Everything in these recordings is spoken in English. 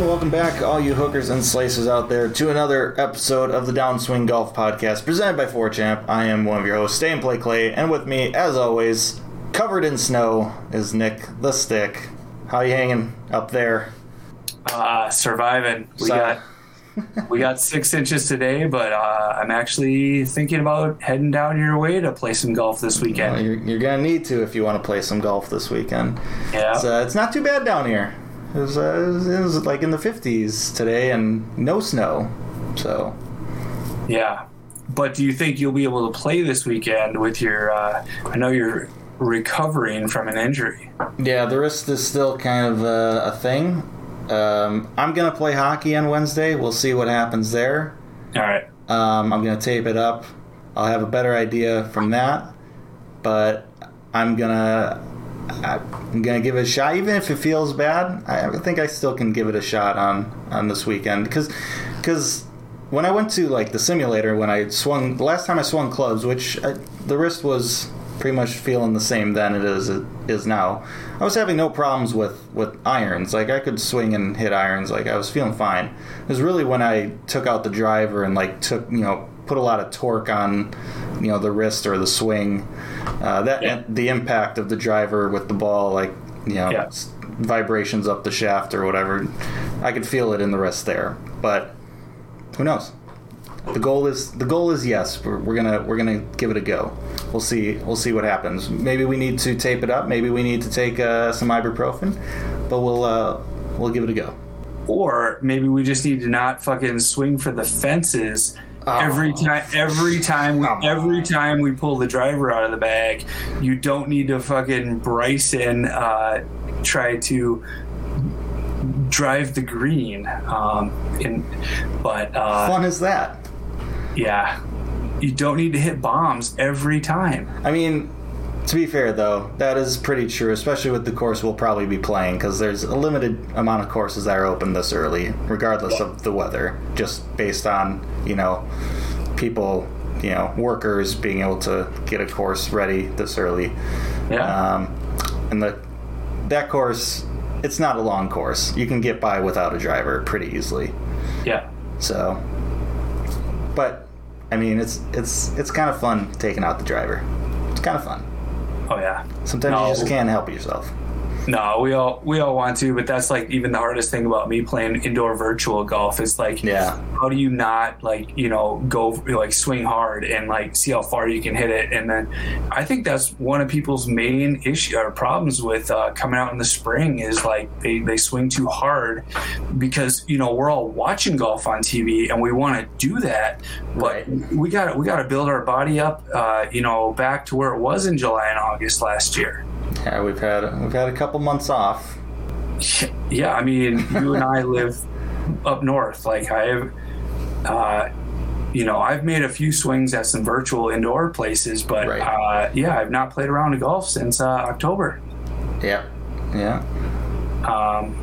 and welcome back, all you hookers and slicers out there, to another episode of the Downswing Golf Podcast presented by 4Champ. I am one of your hosts, Stay and Play Clay, and with me, as always, covered in snow, is Nic the Stick. How you hanging up there? Uh, surviving. We So- got we got six inches today, but uh, I'm actually thinking about heading down your way to play some golf this Well, weekend. you're, you're gonna need to if you want to play some golf this weekend. Yeah, uh, it's not too bad down here. It was, uh, it was, like in the 50s today and no snow. So, yeah. But do you think you'll be able to play this weekend with your? Uh, I know you're recovering from an injury. Yeah, the wrist is still kind of uh, a thing. Um, I'm gonna play hockey on Wednesday. We'll see what happens there. All right. Um, I'm gonna tape it up. I'll have a better idea from that. But I'm gonna I'm gonna give it a shot, even if it feels bad. I think I still can give it a shot on on this weekend because because when I went to like the simulator when I swung the last time I swung clubs, which I, the wrist was pretty much feeling the same then it is it is now. I was having no problems with with irons. Like I could swing and hit irons. Like I was feeling fine. It was really when I took out the driver and like took you know put a lot of torque on you know the wrist or the swing. Uh, that Yeah. the impact of the driver with the ball, like you know, Yeah. vibrations up the shaft or whatever. I could feel it in the wrist there, but who knows? The goal is the goal is yes. We're, we're gonna we're gonna give it a go. We'll see we'll see what happens. Maybe we need to tape it up. Maybe we need to take uh, some ibuprofen, but we'll uh, we'll give it a go. Or maybe we just need to not fucking swing for the fences every time. Every time, we, every time we pull the driver out of the bag, you don't need to fucking Bryson uh, try to drive the green. Um, in, but uh, Fun is that? yeah, you don't need to hit bombs every time. I mean, to be fair though, that is pretty true, especially with the course we'll probably be playing because there's a limited amount of courses that are open this early, regardless of the weather, just based on you know people, you know, workers being able to get a course ready this early. Yeah. Um, and the that course, it's not a long course. You can get by without a driver pretty easily. yeah. So, but I mean, it's it's it's kind of fun taking out the driver. It's kind of fun. Oh yeah. Sometimes No. you just can't help yourself. No, we all we all want to, but that's like even the hardest thing about me playing indoor virtual golf is like, Yeah. how do you not like you know go like swing hard and like see how far you can hit it? And then I think that's one of people's main issue or problems with uh, coming out in the spring is like they they swing too hard because you know we're all watching golf on TV and we want to do that, but Right. we got we got to build our body up, uh, you know, back to where it was in July and August last year. Yeah, we've had we've had a couple months off. Yeah, I mean, you and I live up north. Like I have, uh, you know, I've made a few swings at some virtual indoor places, but Right. uh, yeah, I've not played around in golf since uh, October. Yeah, yeah, Um,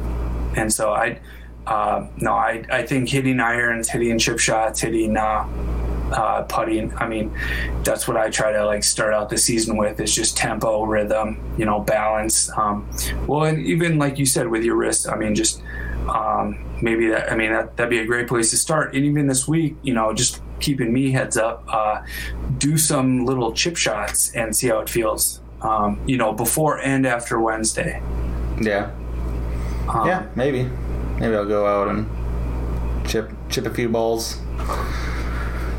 and so I, uh, no, I, I think hitting irons, hitting chip shots, hitting uh, uh, putting. I mean, that's what I try to like start out the season with is just tempo, rhythm, you know, balance. Um, well, and even like you said with your wrist, I mean, just um, maybe that. I mean, that that'd be a great place to start. And even this week, you know, just keeping me heads up, uh, do some little chip shots and see how it feels. Um, you know, before and after Wednesday. yeah, Um, yeah. Maybe, maybe I'll go out and chip chip a few balls.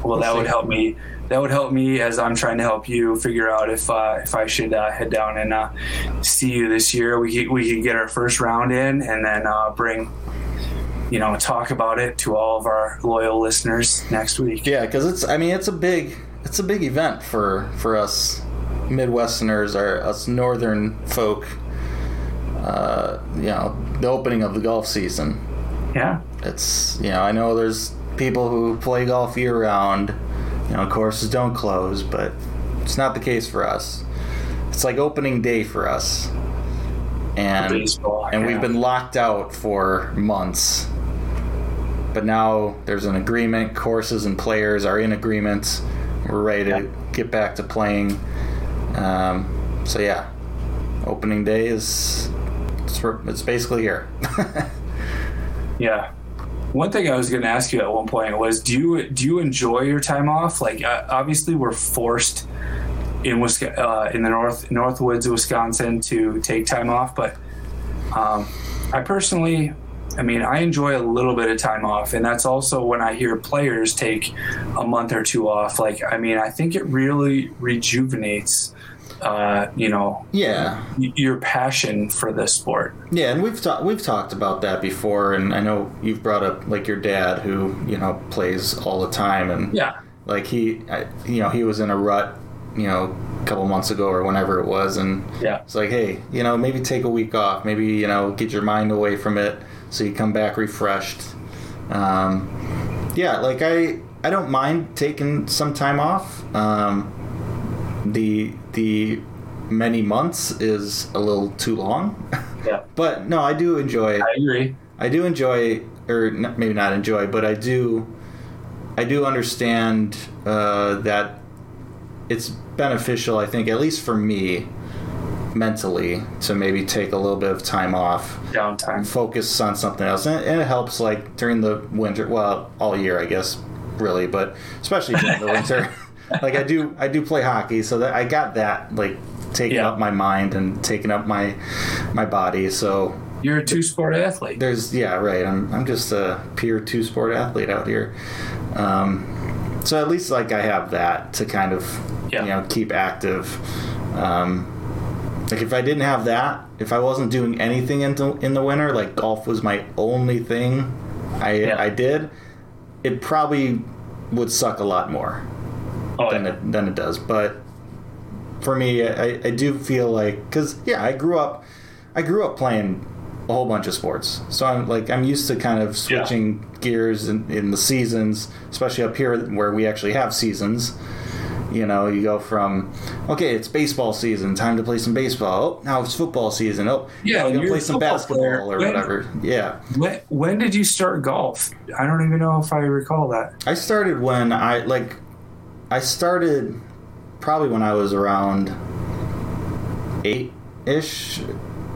Well, that would help me. That would help me as I'm trying to help you figure out if uh, if I should uh, head down and uh, see you this year. We we could get our first round in and then uh, bring, you know, talk about it to all of our loyal listeners next week. Yeah, because it's I mean it's a big it's a big event for for us Midwesterners or us Northern folk. Uh, you know, the opening of the golf season. Yeah. It's you know I know there's people who play golf year round. You know courses don't close, but it's not the case for us. It's like opening day for us, and Baseball, and we've been locked out for months. But now there's an agreement. Courses and players are in agreement. We're ready to Yeah. get back to playing. Um, so yeah, opening day is it's, it's basically here. Yeah. One thing I was going to ask you at one point was, do you do you enjoy your time off? Like, uh, obviously, we're forced in Wisconsin, uh, in the north north woods of Wisconsin to take time off, but um, I personally, I mean, I enjoy a little bit of time off, and that's also when I hear players take a month or two off. Like, I mean, I think it really rejuvenates, uh, you know, yeah, your passion for the sport. Yeah, and we've talked we've talked about that before, and I know you've brought up like your dad, who you know plays all the time, and Yeah. like he, I, you know, he was in a rut, you know, a couple months ago or whenever it was, and Yeah. it's like, hey, you know, maybe take a week off, maybe you know, get your mind away from it, so you come back refreshed. Um, yeah, like I, I don't mind taking some time off. Um, the the many months is a little too long. Yeah. But no, I do enjoy. I agree. I do enjoy, or n- maybe not enjoy, but I do. I do understand uh, that it's beneficial. I think, at least for me, mentally, to maybe take a little bit of time off, Downtime. focus on something else, and, and it helps. Like during the winter, well, all year, I guess, really, but especially during the winter. Like I do, I do play hockey, so that I got that like taking Yeah. up my mind and taking up my my body. So You're a two sport athlete. there's yeah right i'm, I'm just a pure two sport athlete out here um, so at least like i have that to kind of Yeah. you know keep active um, like if i didn't have that if i wasn't doing anything in the, in the winter like golf was my only thing i Yeah. i did it probably would suck a lot more Oh, than yeah. it than it does. But for me, I, I do feel like because yeah, I grew up, I grew up playing a whole bunch of sports, so I'm like I'm used to kind of switching gears in, in the seasons, especially up here where we actually have seasons. You know, you go from okay, it's baseball season, time to play some baseball. Oh, now it's football season. Oh, Yeah, you're play some basketball player. or When- whatever. Yeah, When, when did you start golf? I don't even know if I recall that. I started when I like I started probably when I was around eight ish.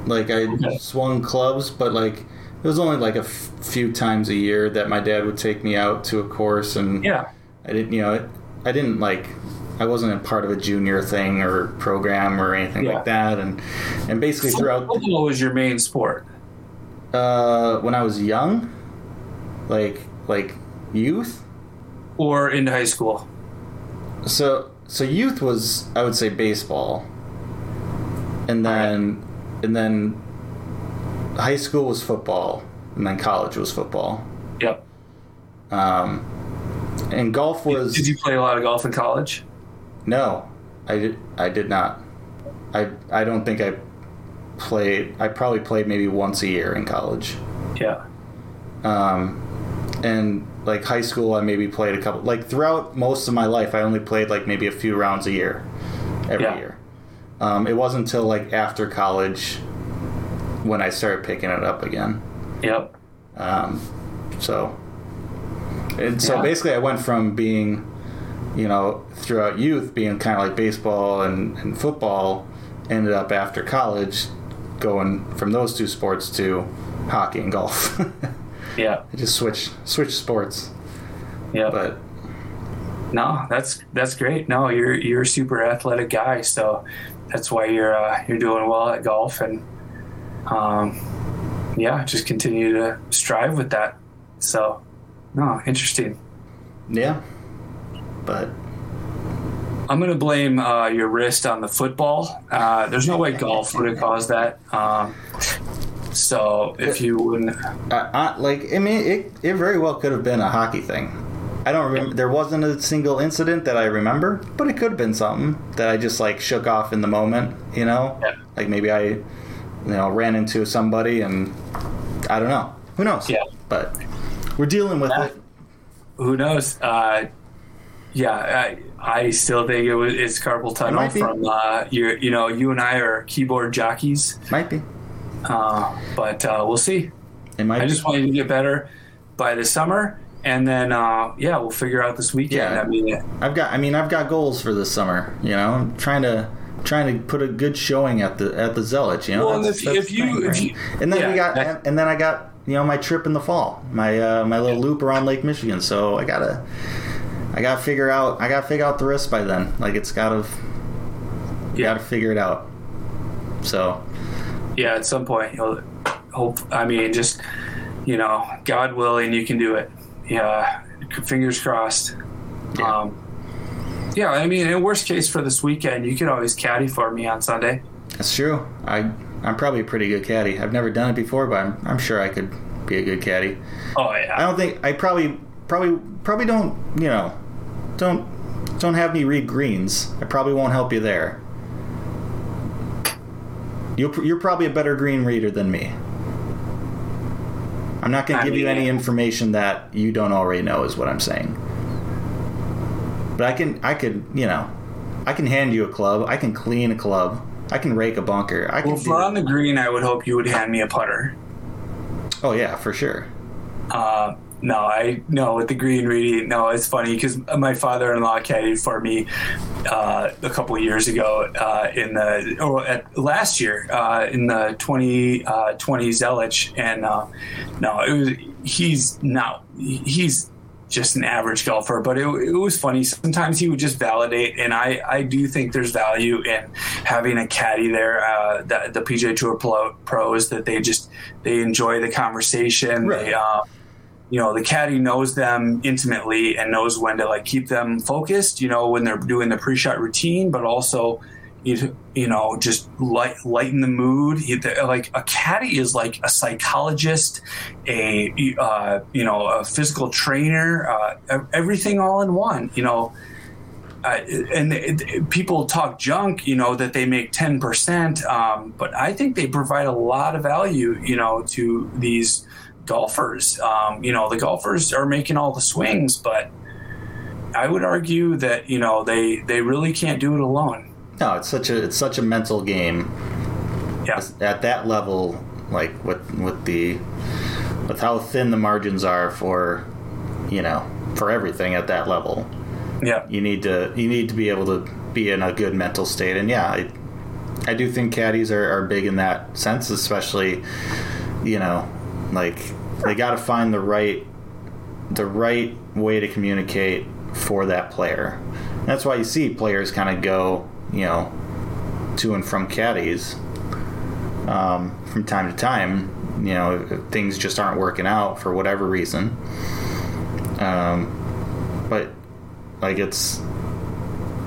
Like I Okay. swung clubs, but like it was only like a f- few times a year that my dad would take me out to a course, and Yeah. I didn't, you know, I didn't like. I wasn't a part of a junior thing or program or anything Yeah. like that, and and basically throughout Football was your main sport. uh, when I was young, like like youth, Or in high school. So so youth was I would say baseball, and then and then high school was football, and then college was football. Yep. Um, and golf was Did you play a lot of golf in college? no, I did I did not. I I don't think I played. I probably played maybe once a year in college. Yeah. Um, and like high school, I maybe played a couple. Like throughout most of my life, I only played like maybe a few rounds a year, every Yeah. year. Um, it wasn't until like after college when I started picking it up again. Yep. Um, so, and so Yeah. basically, I went from being, you know, throughout youth being kind of like baseball and, and football, ended up after college going from those two sports to hockey and golf. Yeah. I just switch switch sports, Yeah. but No, that's that's great. No, you're you're a super athletic guy, so that's why you're uh, you're doing well at golf, and um, yeah, just continue to strive with that. So, no, interesting. yeah, but I'm gonna blame uh, your wrist on the football. Uh, there's no way golf would have caused that. Um, so if you wouldn't, like I mean, it it very well could have been a hockey thing. I don't remember. There wasn't a single incident that I remember, but it could have been something that I just like shook off in the moment. You know, Yeah. like maybe I, you know, ran into somebody and I don't know. Who knows? Yeah. but we're dealing with it. Who knows? Uh, yeah, I, I still think it was it's carpal tunnel be. from uh, you. You know, you and I are keyboard jockeys, Might be. Uh, but uh, we'll see. It might I just want you to get better by the summer, and then uh, yeah, we'll figure out this weekend. Yeah. I mean, I've got. I mean, I've got goals for this summer. You know, I'm trying to trying to put a good showing at the at the Zealot. You know, Well, That's- if- that's if you- thing, if you- and then yeah, we got and, then I got you know my trip in the fall, my uh, my little loop around Lake Michigan. So I gotta I gotta figure out I gotta figure out the rest by then. Like it's gotta yeah, gotta figure it out. So yeah. At some point, you'll hope. I mean, just you know, God willing, you can do it. Yeah, fingers crossed. Yeah. Um, yeah, I mean, in worst case for this weekend, you can always caddy for me on Sunday. that's true. I I'm probably a pretty good caddy. I've never done it before, but I'm I'm sure I could be a good caddy. Oh yeah. I don't think I probably probably probably don't you know don't don't have me read greens. I probably won't help you there. You're you're probably a better green reader than me. I'm not going to give you any information that you don't already know. Is what I'm saying. But I can I could you know I can hand you a club. I can clean a club. I can rake a bunker. I can. well, we're on the green, I would hope you would hand me a putter. oh yeah, for sure. Uh, no, I no with the green reading. No, it's funny because my father-in-law caddied for me uh, a couple of years ago uh, in the or at, last year uh, in the 2020 uh, 20 Zelich, and uh, no, it was he's not he's just an average golfer, but it, it was funny. Sometimes he would just validate, and I, I do think there's value in having a caddy there. Uh, the, the PGA Tour pro, pros that they just they enjoy the conversation. Right. They, uh, you know, the caddy knows them intimately and knows when to like keep them focused. You know, when they're doing the pre-shot routine, but also. You, you know, just light, lighten the mood. Like a caddy is like a psychologist, a uh, you know a physical trainer, uh, everything all in one. You know, uh, and it, it- people talk junk, you know, that they make ten percent, um, but I think they provide a lot of value, you know, to these golfers. Um, you know, the golfers are making all the swings, but I would argue that you know they they really can't do it alone. No, it's such a it's such a mental game. Yeah, at that level, like with with the with how thin the margins are for you know for everything at that level, yeah, you need to you need to be able to be in a good mental state. And yeah, I, I do think caddies are, are big in that sense, especially you know like they got to find the right the right way to communicate for that player. That's why you see players kind of go you know to and from caddies um, from time to time. You know, things just aren't working out for whatever reason. Um, but like it's,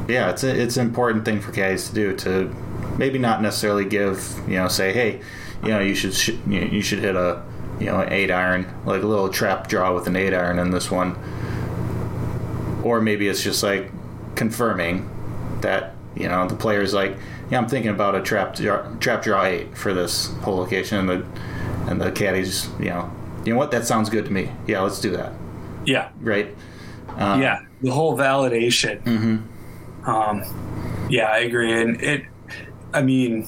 yeah, it's a, it's an important thing for caddies to do to maybe not necessarily give you know say hey, you know you should sh- you should hit a you know an eight iron like a little trap draw with an eight iron in this one, or maybe it's just like confirming that you know the player's like yeah i'm thinking about a trap draw, trap draw eight for this whole location and the and the caddies you know you know what? That sounds good to me. Yeah let's do that. Yeah. right? Um, yeah the whole validation. Um yeah i agree. And it i mean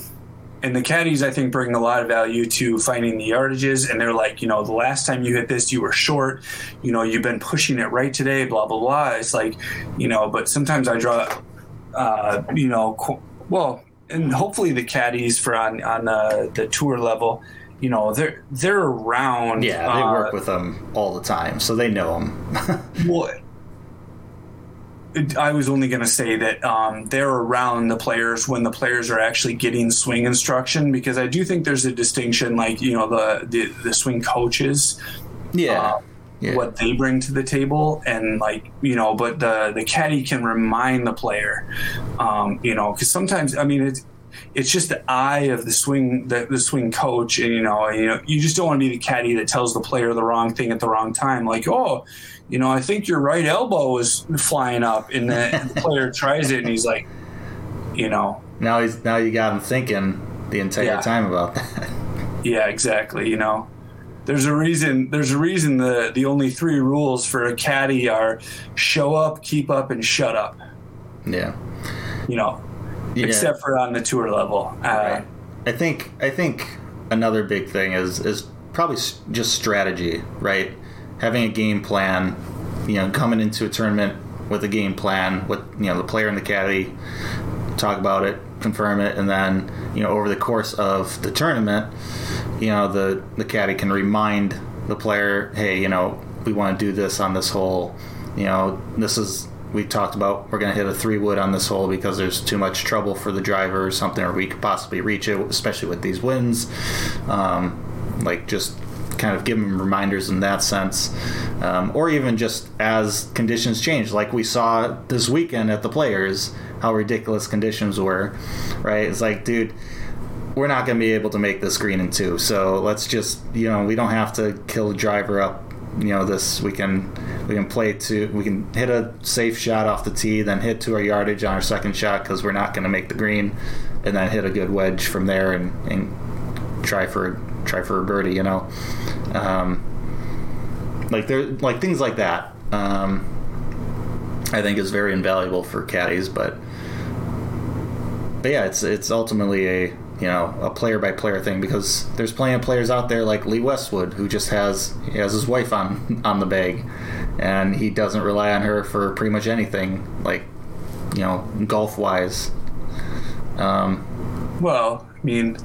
and the caddies i think bring a lot of value to finding the yardages. And they're like you know the last time you hit this you were short. You know you've been pushing it right today blah blah blah. It's like you know but sometimes i draw uh you know qu- well and hopefully the caddies for on on uh, the tour level you know they're they're around yeah they uh, work with them all the time so they know them well, I was only going to say that um, they're around the players when the players are actually getting swing instruction because I do think there's a distinction, like you know the the, the swing coaches, yeah. uh, yeah. what they bring to the table, and like you know, but the the caddy can remind the player, um, you know, because sometimes I mean it's it's just the eye of the swing the, the swing coach and you know you know you just don't want to be the caddy that tells the player the wrong thing at the wrong time like oh you know i think your right elbow is flying up and the, the player tries it and he's like you know now he's now you got him thinking the entire Yeah. time about that yeah exactly you know there's a reason. There's a reason the the only three rules for a caddy are show up, keep up, and shut up. Yeah. You know, Yeah. except for on the tour level. Uh, I think I think another big thing is is probably just strategy, right? Having a game plan, you know, coming into a tournament with a game plan with you know the player and the caddy, talk about it, confirm it, and then you know over the course of the tournament, you know the the caddy can remind the player, hey, you know, we want to do this on this hole. You know, this is we talked about we're going to hit a three wood on this hole because there's too much trouble for the driver or something, or we could possibly reach it, especially with these winds. Um, like just kind of give them reminders in that sense, um, or even just as conditions change, like we saw this weekend at the Players, how ridiculous conditions were. Right? It's like, dude we're not going to be able to make this green in two. So let's just, you know, we don't have to kill the driver up. You know, this we can we can play to we can hit a safe shot off the tee, then hit to our yardage on our second shot because we're not going to make the green, and then hit a good wedge from there and, and try for try for a birdie. You know, um, like there like things like that. Um, I think is very invaluable for caddies, but but yeah, it's it's ultimately a you know a player by player thing because there's plenty of players out there like Lee Westwood who just has has his wife on on the bag, and he doesn't rely on her for pretty much anything like you know golf wise. Um, well, I mean,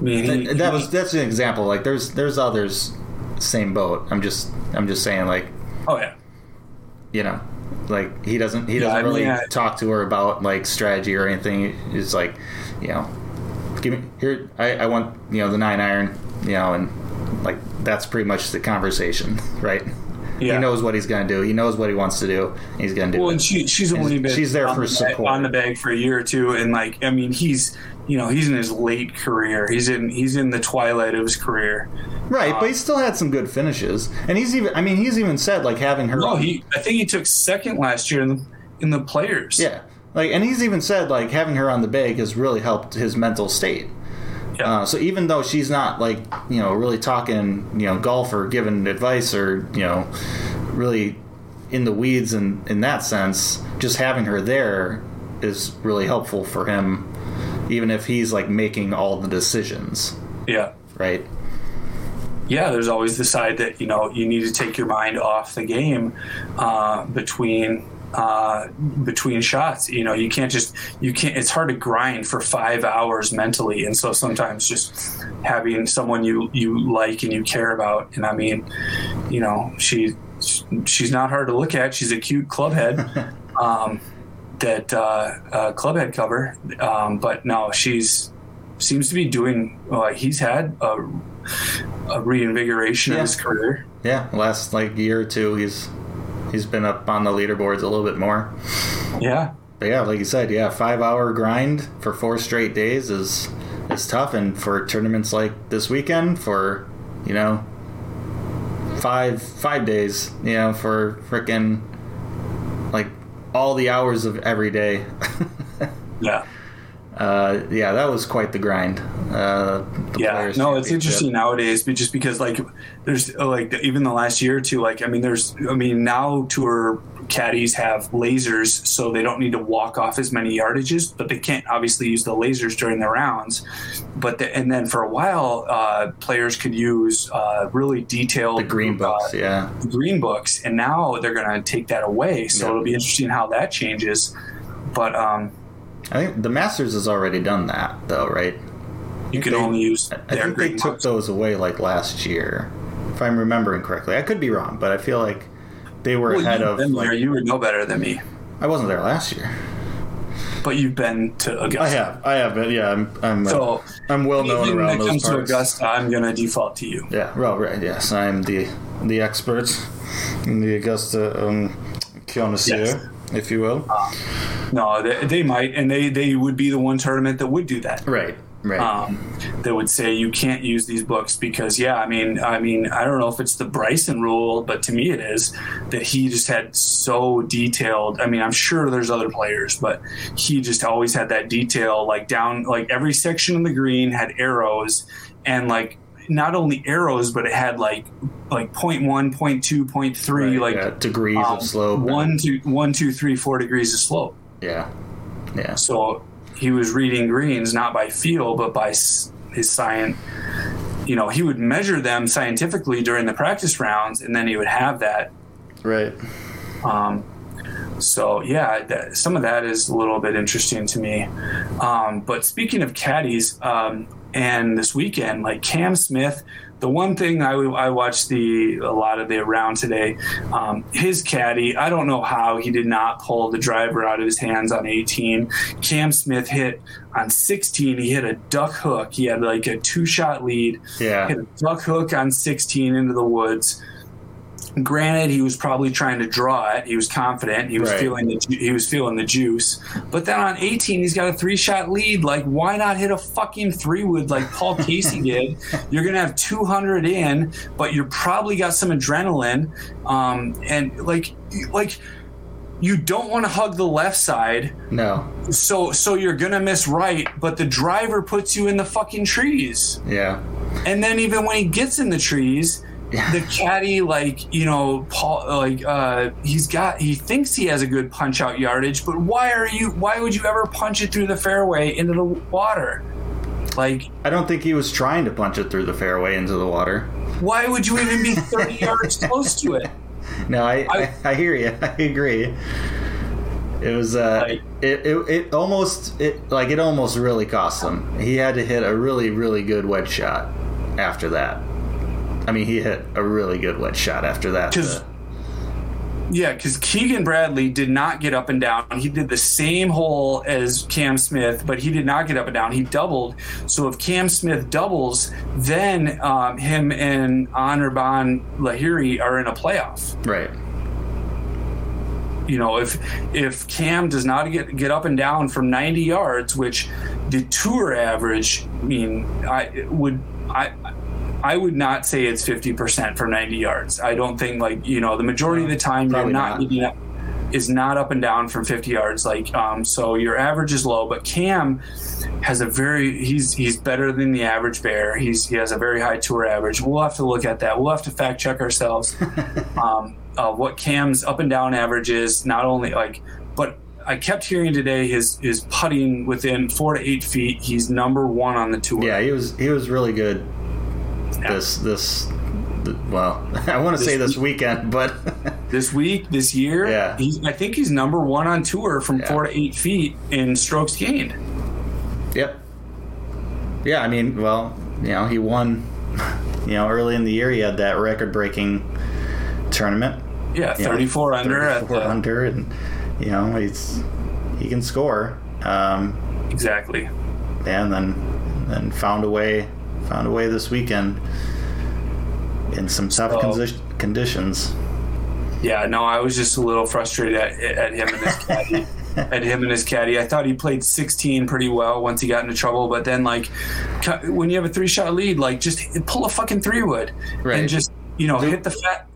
Mean, he- th- that was that's an example. Like there's there's others same boat. I'm just I'm just saying like Oh yeah. you know like he doesn't he Yeah, doesn't I mean, really I- talk to her about like strategy or anything It's like you know give me here I, I want you know the nine iron you know and like that's pretty much the conversation right Yeah. he knows what he's gonna do he knows what he wants to do he's gonna do Well, it and she she's And only been she's there for the bag- support. on the bag for a year or two, and like I mean, he's you know he's in his late career. He's in he's in the twilight of his career. right but he um, still had some good finishes and he's even I mean he's even said like having her No, he I think he took second last year in the in the players. yeah like and he's even said like having her on the bag has really helped his mental state Uh, so even though she's not like you know really talking you know golf or giving advice or you know really in the weeds in in that sense, just having her there is really helpful for him, even if he's like making all the decisions, yeah. right? yeah, there's always the side that you know you need to take your mind off the game uh, between uh, between shots. You know, you can't just you can't. It's hard to grind for five hours mentally, and so sometimes just having someone you you like and you care about. And I mean, you know, she she's not hard to look at. She's a cute clubhead. um, that uh, uh, clubhead cover, um, but no, she's seems to be doing. Uh, he's had a a reinvigoration Yeah. of his career. Yeah, last like year or two, he's he's been up on the leaderboards a little bit more. Yeah, But yeah, like you said, yeah, five hour grind for four straight days is is tough, and for tournaments like this weekend, for you know five five days, you know, for frickin' like all the hours of every day. yeah, uh, yeah, that was quite the grind. Uh, the yeah. No, it's interesting nowadays, but just because like there's uh, like even the last year or two, like I mean, there's I mean now tour caddies have lasers, so they don't need to walk off as many yardages, but they can't obviously use the lasers during the rounds. But the, and then for a while, uh, players could use uh, really detailed The green uh, books, yeah. green books, and now they're going to take that away. So Yeah. it'll be interesting how that changes. But um, I think the Masters has already done that, though, right? you can they- only use I their think they took books. those away like last year, if I'm remembering correctly. I could be wrong, but I feel like they were Well, ahead you've of. been Like, there. You would know better than me. I wasn't there last year. But you've been to Augusta. I have, I have, but yeah, I'm, I'm, uh, So I'm well known anything around that those comes to. Augusta, I'm going to default to you. Yeah, well, right, yes, I'm the the expert, in the Augusta um, connoisseur, Yes. if you will. No, they, they might, and they they would be the one tournament that would do that. right, right. Um, that would say you can't use these books because, yeah, I mean, I mean, I don't know if it's the Bryson rule, but to me it is that he just had so detailed. I mean, I'm sure there's other players, but he just always had that detail, like down, like every section of the green had arrows, and like not only arrows, but it had like like point one, point two, point three, Right, like yeah, degrees um, of slope. one, two, one, two, three, four degrees of slope. Yeah, yeah, So he was reading greens not by feel, but by his science. You know, he would measure them scientifically during the practice rounds, and then he would have that. right. Um, so yeah, that, some of that is a little bit interesting to me. Um, but speaking of caddies, um, and this weekend, like Cam Smith, the one thing I, I watched the a lot of the round today, um, his caddy, I don't know how he did not pull the driver out of his hands on 18. Cam Smith hit on 16. He hit a duck hook. He had like a two shot lead. Yeah. Hit a duck hook on 16 into the woods. Granted, he was probably trying to draw it. He was confident. He was Right. feeling the he was feeling the juice. But then on 18, he's got a three shot lead. Like, why not hit a fucking three wood like Paul Casey did? You're gonna have 200 in, but you're probably got some adrenaline. Um, and like, like you don't want to hug the left side, No. so so you're gonna miss right. But the driver puts you in the fucking trees. Yeah. And then even when he gets in the trees. The caddy, like you know, Paul, like uh, he's got, he thinks he has a good punch out yardage, but why are you? Why would you ever punch it through the fairway into the water? Like, I don't think he was trying to punch it through the fairway into the water. why would you even be thirty yards close to it? No, I, I, I- I hear you. I agree. It was uh, Like- it, it it almost it like it almost really cost him. He had to hit a really really good wedge shot after that. I mean, he hit a really good wet shot after that. Because yeah, because Keegan Bradley did not get up and down. He did the same hole as Cam Smith, but he did not get up and down. He doubled. So if Cam Smith doubles, then um, him and Anirban Lahiri are in a playoff. right. You know, if if Cam does not get get up and down from 90 yards, which the tour average, I mean, I would I. I would not say it's 50% from 90 yards. I don't think like, you know, the majority of the time you're not, not. up is not up and down from 50 yards like um so your average is low but Cam has a very he's he's better than the average bear he's he has a very high tour average we'll have to look at that we'll have to fact check ourselves um uh, what Cam's up and down average is not only like but I kept hearing today his his putting within 4 to 8 feet he's number 1 on the tour Yeah, he was he was really good. This this th- well, I want to say This this weekend, but this week, this year. Yeah. he's, I think he's number one on tour from Yeah. four to eight feet in strokes gained. Yep. Yeah, I mean, well, you know, he won. You know, early in the year, he had that record-breaking tournament. Yeah, you know, 34 under at 34 the, under, and you know, he's he can score. Um, exactly. and then then found a way found a way this weekend in some tough So- consi- conditions. Yeah, no, I was just a little frustrated at, at him and his caddy. at him and his caddy, I thought he played 16 pretty well once he got into trouble. But then, like, when you have a three shot lead, like, just pull a fucking three wood Right. and just you know hit the fat.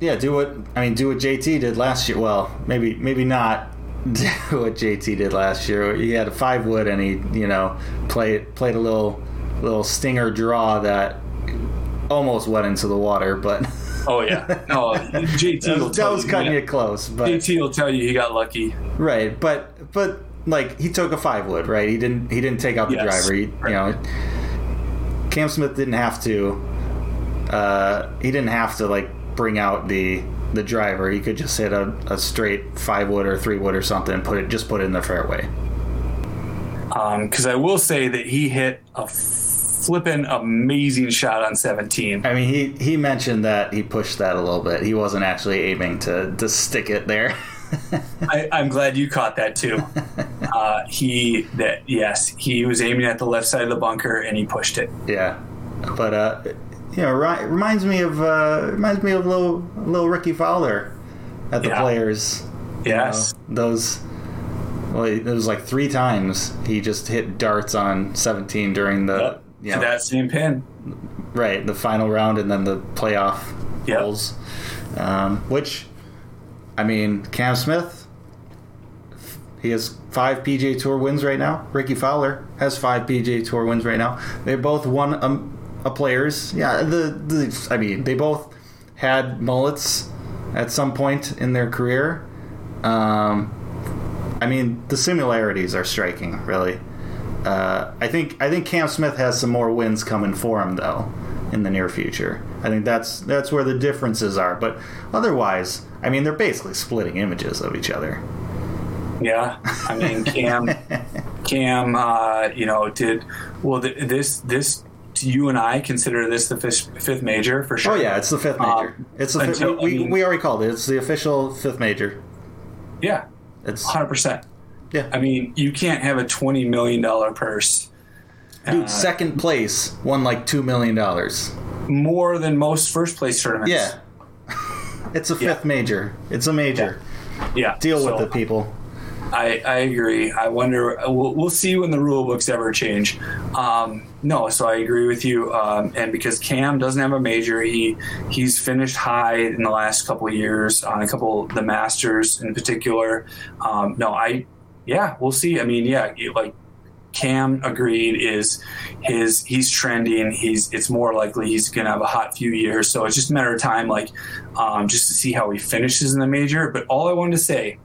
Yeah, do what I mean. Do what JT did last year. Well, maybe maybe not do what JT did last year. He had a five wood and he you know played played a little little stinger draw that almost went into the water, but Oh yeah, no, JT that was, tell that was you. cutting it close. But JT will tell you he got lucky. right, but but like he took a five wood, right? He didn't he didn't take out the Yes. driver. He, you know, Cam Smith didn't have to. Uh, he didn't have to like bring out the the driver. He could just hit a, a straight five wood or three wood or something and put it just put it in the fairway. Because I will say that he hit a flippin' amazing shot on 17. I mean, he he mentioned that he pushed that a little bit. He wasn't actually aiming to to stick it there. I, I'm glad you caught that too. Uh, he that yes, he was aiming at the left side of the bunker and he pushed it. yeah, but uh, you know, ri- reminds me of uh, reminds me of little little Rickie Fowler at the Yeah. Players. you Yes. know, those. Well, it was like three times he just hit darts on 17 during the Yep. you To know, that same pin. right the final round and then the playoff Yep. holes. Um, which, I mean, Cam Smith, he has five PGA Tour wins right now. Rickie Fowler has five PGA Tour wins right now. They both won a, of players. Yeah, the, the I mean, they both had mullets at some point in their career. Um, I mean, the similarities are striking, really. Uh, I think I think Cam Smith has some more wins coming for him though in the near future. I think that's that's where the differences are. But otherwise, I mean, they're basically splitting images of each other. Yeah, I mean Cam, Cam, uh, you know, did well. Th- this this you and I consider this the fifth, fifth major for sure. Oh yeah, it's the fifth major. Um, it's the fifth, until- we, I mean- we already called it. It's the official fifth major. yeah, It's hundred percent. Yeah. I mean, you can't have a twenty million dollar purse Dude, second place won like two million dollars. more than most first place tournaments. Yeah. It's a fifth major. It's a major. yeah. Deal So with it, people. I, I agree. I wonder. We'll, we'll see when the rule books ever change. Um, no, so I agree with you. Um, and because Cam doesn't have a major, he he's finished high in the last couple of years on a couple the Masters in particular. Um, no, I yeah, we'll see. I mean, yeah, like Cam agreed is his he's trending. He's it's more likely he's gonna have a hot few years. So it's just a matter of time, like um, just to see how he finishes in the major. But all I wanted to say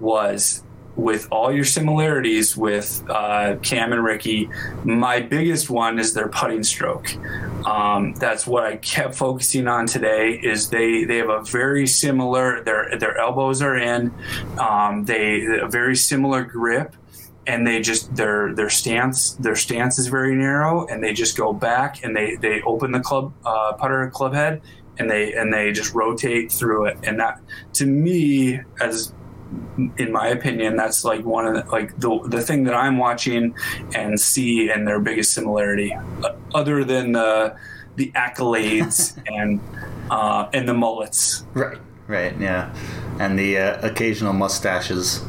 was with all your similarities with uh, Cam and Rickie, my biggest one is their putting stroke. Um, that's what I kept focusing on today. Is they they have a very similar their their elbows are in, um, they a very similar grip, and they just their their stance their stance is very narrow, and they just go back and they they open the club uh, putter club head. And they and they just rotate through it, and that to me, as in my opinion, that's like one of the, like the the thing that I'm watching and see and their biggest similarity, uh, other than the the accolades and uh, and the mullets. Right. Right. Yeah. And the uh, occasional mustaches.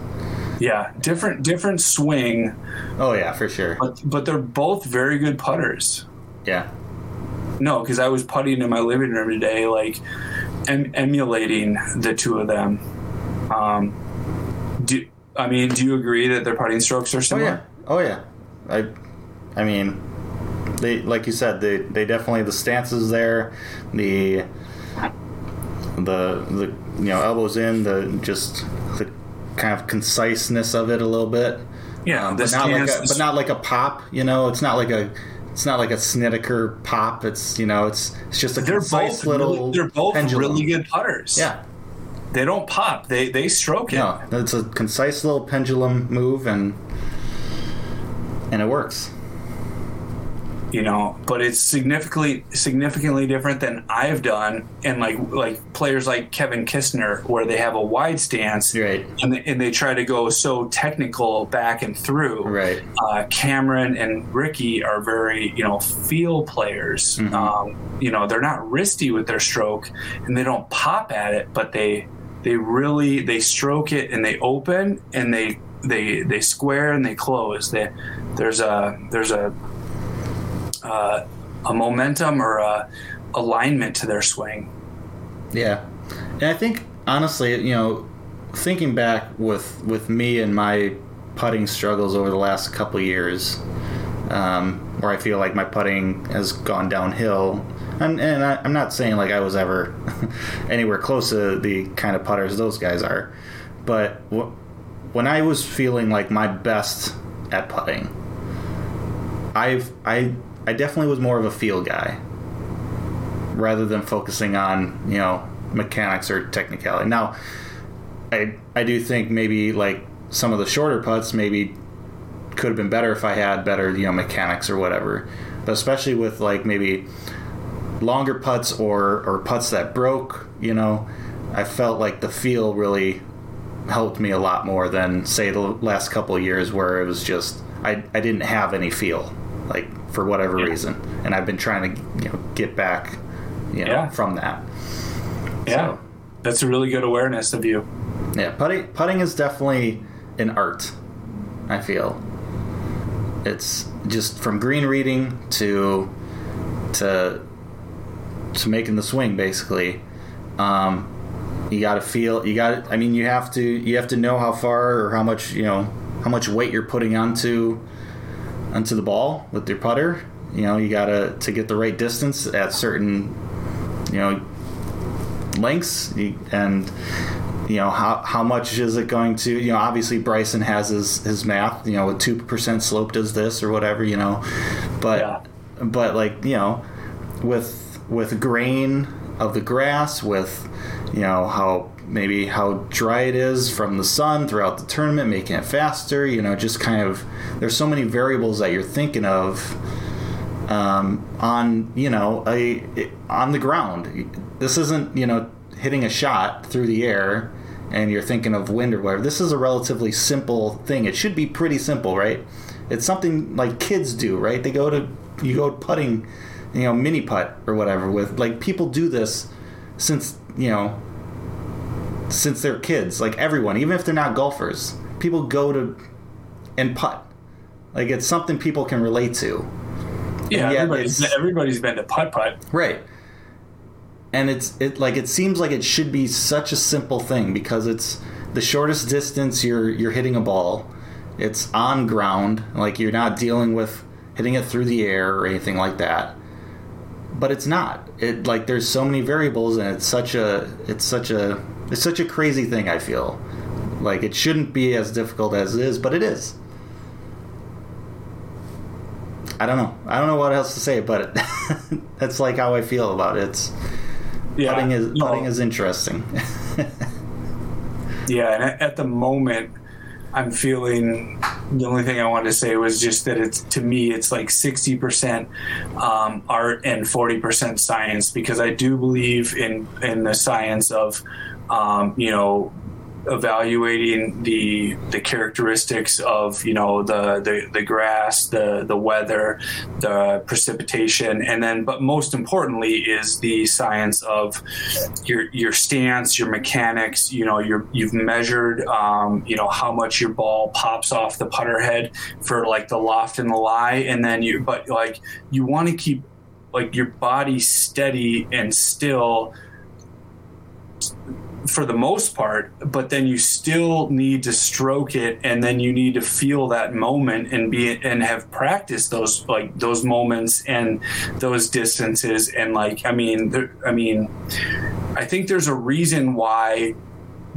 Yeah, different different swing, Oh yeah, for sure. but but they're both very good putters. Yeah. No, because I was putting in my living room today, like em- emulating the two of them. Um, I mean? Do you agree that their putting strokes are similar? Oh yeah. Oh yeah. I. I mean, they like you said they they definitely the stances there, the the the you know elbows in the just the kind of conciseness of it a little bit. Yeah, Um, but not like a, but not like a pop. You know, it's not like a it's not like a Snedeker pop. It's you know, it's it's just a they're concise both little. really, they're both pendulum. really good putters. Yeah, they don't pop. They they stroke it. no, it's a concise little pendulum move, and and it works. You know, but it's significantly significantly different than I've done, and like like players like Kevin Kisner, where they have a wide stance, Right. and they, and they try to go so technical back and through. Right. Uh, Cameron and Rickie are very you know feel players. Mm-hmm. Um, you know, they're not wristy with their stroke, and they don't pop at it, but they they really they stroke it and they open and they they they square and they close. They, there's a there's a uh, a momentum or a alignment to their swing. Yeah, and I think honestly, you know, thinking back with with me and my putting struggles over the last couple years, um, where I feel like my putting has gone downhill. And, and I, I'm not saying like I was ever anywhere close to the kind of putters those guys are, but wh- when I was feeling like my best at putting, I've I I definitely was more of a feel guy rather than focusing on you know mechanics or technicality. Now, I I do think maybe like some of the shorter putts maybe could have been better if I had better you know mechanics or whatever. But especially with like maybe longer putts or or putts that broke, you know, I felt like the feel really helped me a lot more than say the last couple of years where it was just I I didn't have any feel like for whatever reason, and I've been trying to you know get back you know Yeah. from that. Yeah, that's a really good awareness of you. Yeah, putting putting is definitely an art. I feel it's just from green reading to to to making the swing. Basically, um, you got to feel. You got. I mean, you have to. You have to know how far or how much you know how much weight you're putting onto onto the ball with your putter. You know, you gotta to get the right distance at certain, you know, lengths and you know how how much is it going to you know obviously Bryson has his his math you know a two percent slope does this or whatever you know but Yeah. but like you know with with grain of the grass with you know how maybe how dry it is from the sun throughout the tournament making it faster you know just kind of there's so many variables that you're thinking of um, on you know a on the ground. This isn't you know hitting a shot through the air and you're thinking of wind or whatever. This is a relatively simple thing. It should be pretty simple, right? It's something like kids do, right? They go to you go putting, you know, mini putt or whatever with like people do this since you know since they're kids. Like everyone, even if they're not golfers, people go to and putt. Like it's something people can relate to. Yeah, everybody's, everybody's been to putt putt. Right. And it's it like it seems like it should be such a simple thing because it's the shortest distance you're you're hitting a ball. It's on ground, like you're not dealing with hitting it through the air or anything like that. But it's not. It like there's so many variables and it's such a it's such a it's such a crazy thing I feel. Like it shouldn't be as difficult as it is, but it is. I don't know. I don't know what else to say, but that's like how I feel about it. It's Yeah, putting is putting is interesting. yeah, and at the moment, I'm feeling the only thing I wanted to say was just that it's to me it's like 60% um, art and 40% science because I do believe in in the science of um, you know evaluating the the characteristics of you know the, the the grass the the weather the precipitation and then but most importantly is the science of your your stance your mechanics you know you're you've measured um, you know how much your ball pops off the putter head for like the loft and the lie and then you but like you want to keep like your body steady and still for the most part, but then you still need to stroke it, and then you need to feel that moment and be and have practiced those like those moments and those distances, and like I mean, there, I mean, I think there's a reason why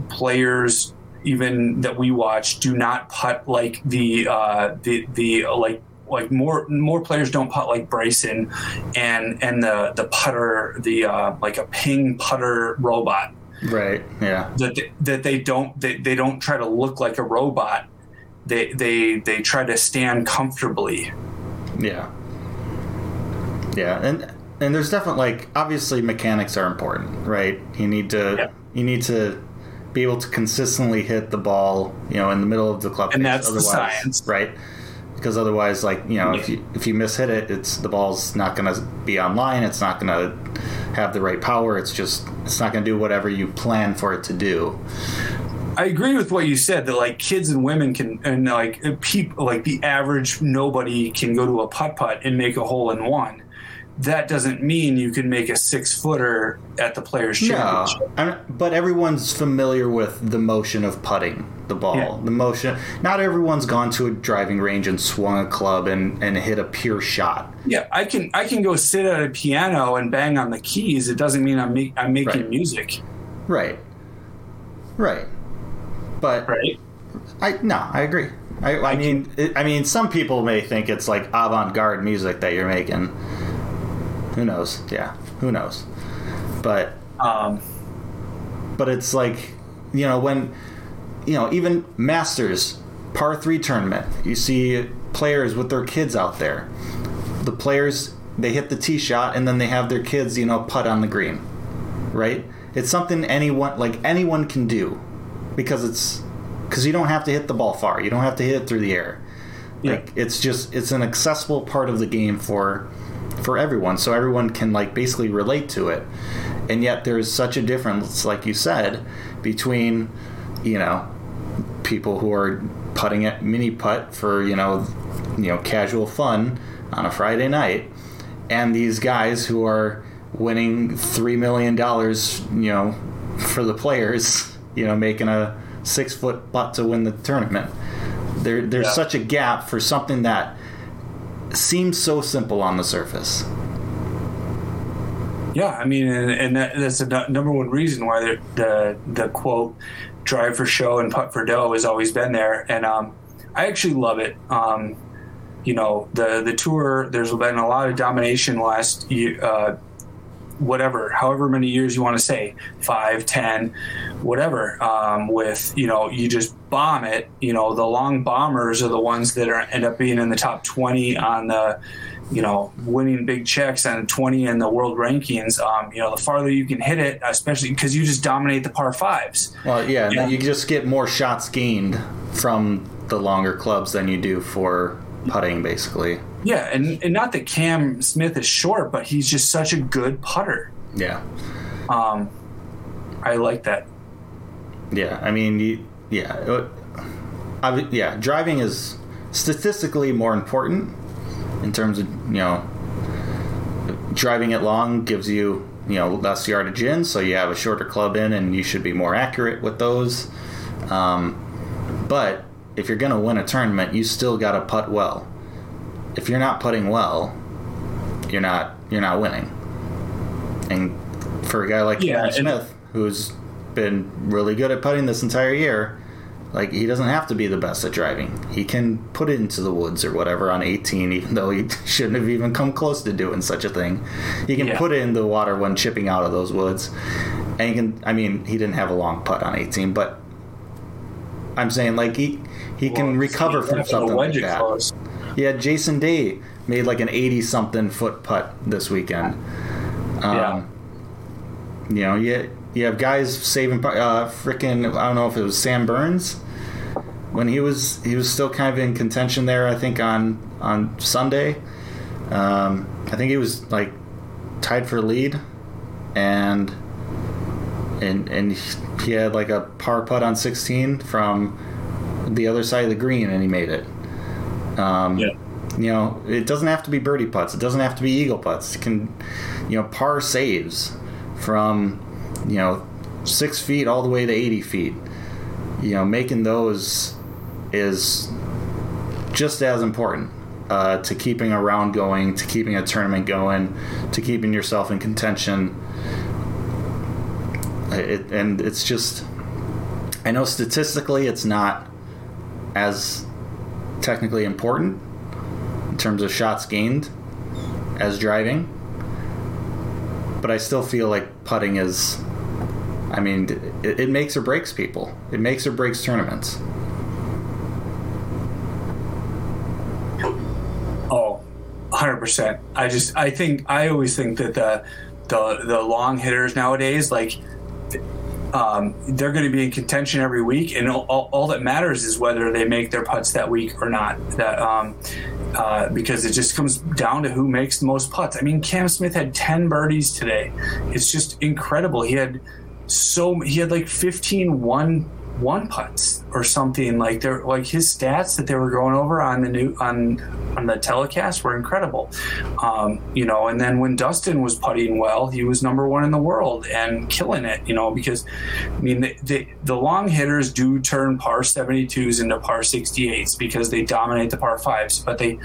players even that we watch do not putt like the uh, the the like like more more players don't putt like Bryson and and the the putter the uh, like a ping putter robot right. Yeah. that they, that they don't they, they don't try to look like a robot they they they try to stand comfortably Yeah. Yeah, and and there's definitely like obviously mechanics are important, right? You need to Yeah. you need to be able to consistently hit the ball, you know, in the middle of the club. And that's the science. right? Because otherwise, like you know, if you if you miss hit it, it's the ball's not going to be online. It's not going to have the right power. It's just it's not going to do whatever you plan for it to do. I agree with what you said that like kids and women can and like people like the average nobody can go to a putt putt and make a hole in one. That doesn't mean you can make a six footer at the players No, championship. I- but everyone's familiar with the motion of putting the ball. Yeah. The motion. Not everyone's gone to a driving range and swung a club and, and hit a pure shot. Yeah, I can I can go sit at a piano and bang on the keys. It doesn't mean I'm make, I'm making Right. music, Right. Right. But right? I no, I agree. I, I mean, it, I mean, some people may think it's like avant-garde music that you're making. Who knows? Yeah, who knows? But Um, but it's like you know when you know even masters par 3 tournament you see players with their kids out there. The players they hit the tee shot and then they have their kids you know putt on the green right? It's something anyone like anyone can do because it's because you don't have to hit the ball far. You don't have to hit it through the air. Like it's just it's an accessible part of the game for for everyone so everyone can like basically relate to it and yet there's such a difference like you said between you know people who are putting at mini putt for you know you know casual fun on a Friday night and these guys who are winning 3 million dollars you know for the players you know making a 6 foot putt to win the tournament there there's Yeah. such a gap for something that seems so simple on the surface. Yeah, I mean, and, and that, that's the number one reason why the, the the quote "drive for show and putt for dough" has always been there, and um, I actually love it. Um, you know, the the tour. There's been a lot of domination last year. Uh, whatever, however many years you want to say, five, ten, whatever. Um, with you know, you just bomb it. You know, the long bombers are the ones that are end up being in the top twenty on the, you know, winning big checks and twenty in the world rankings. Um, you know, the farther you can hit it, especially because you just dominate the par fives. Well, yeah, Yeah. you just get more shots gained from the longer clubs than you do for putting, basically. Yeah, and, and not that Cam Smith is short, but he's just such a good putter. Yeah. Um, I like that. Yeah, I mean, you, yeah, I, yeah. Driving is statistically more important in terms of you know driving it long gives you you know less yardage in, so you have a shorter club in, and you should be more accurate with those. Um, but if you're gonna win a tournament, you still got to putt well. If you're not putting well, you're not you're not winning. And for a guy like Yeah, Smith, who's been really good at putting this entire year, like he doesn't have to be the best at driving. He can put it into the woods or whatever on 18, even though he shouldn't have even come close to doing such a thing. He can Yeah. put it in the water when chipping out of those woods, and he can. I mean, he didn't have a long putt on 18, but I'm saying like he he can recover from something like that. close. Yeah, Jason Day made like an 80 something foot putt this weekend. Um, Yeah. You know, you, you have guys saving, uh, freaking, I don't know if it was Sam Burns when he was he was still kind of in contention there. I think on on Sunday, um, I think he was like tied for lead, and and and he had like a par putt on 16 from the other side of the green, and he made it. Um, Yeah. You know, it doesn't have to be birdie putts. It doesn't have to be eagle putts. It can, you know, par saves from, you know, six feet all the way to 80 feet. You know, making those is just as important uh, to keeping a round going, to keeping a tournament going, to keeping yourself in contention. It, and it's just, I know statistically it's not as technically important in terms of shots gained as driving, but I still feel like putting is. I mean, it, it makes or breaks people. It makes or breaks tournaments. Oh, 100%. I just, I think, I always think that the, the, the long hitters nowadays, like, um, they're going to be in contention every week, and all, all, that matters is whether they make their putts that week or not. That um, uh, because it just comes down to who makes the most putts. I mean, Cam Smith had ten birdies today. It's just incredible. He had so he had like 15 one one putts or something like they're like his stats that they were going over on the new on on the telecast were incredible um, you know and then when dustin was putting well he was number one in the world and killing it you know because i mean the, the, the long hitters do turn par 72s into par 68s because they dominate the par 5s but they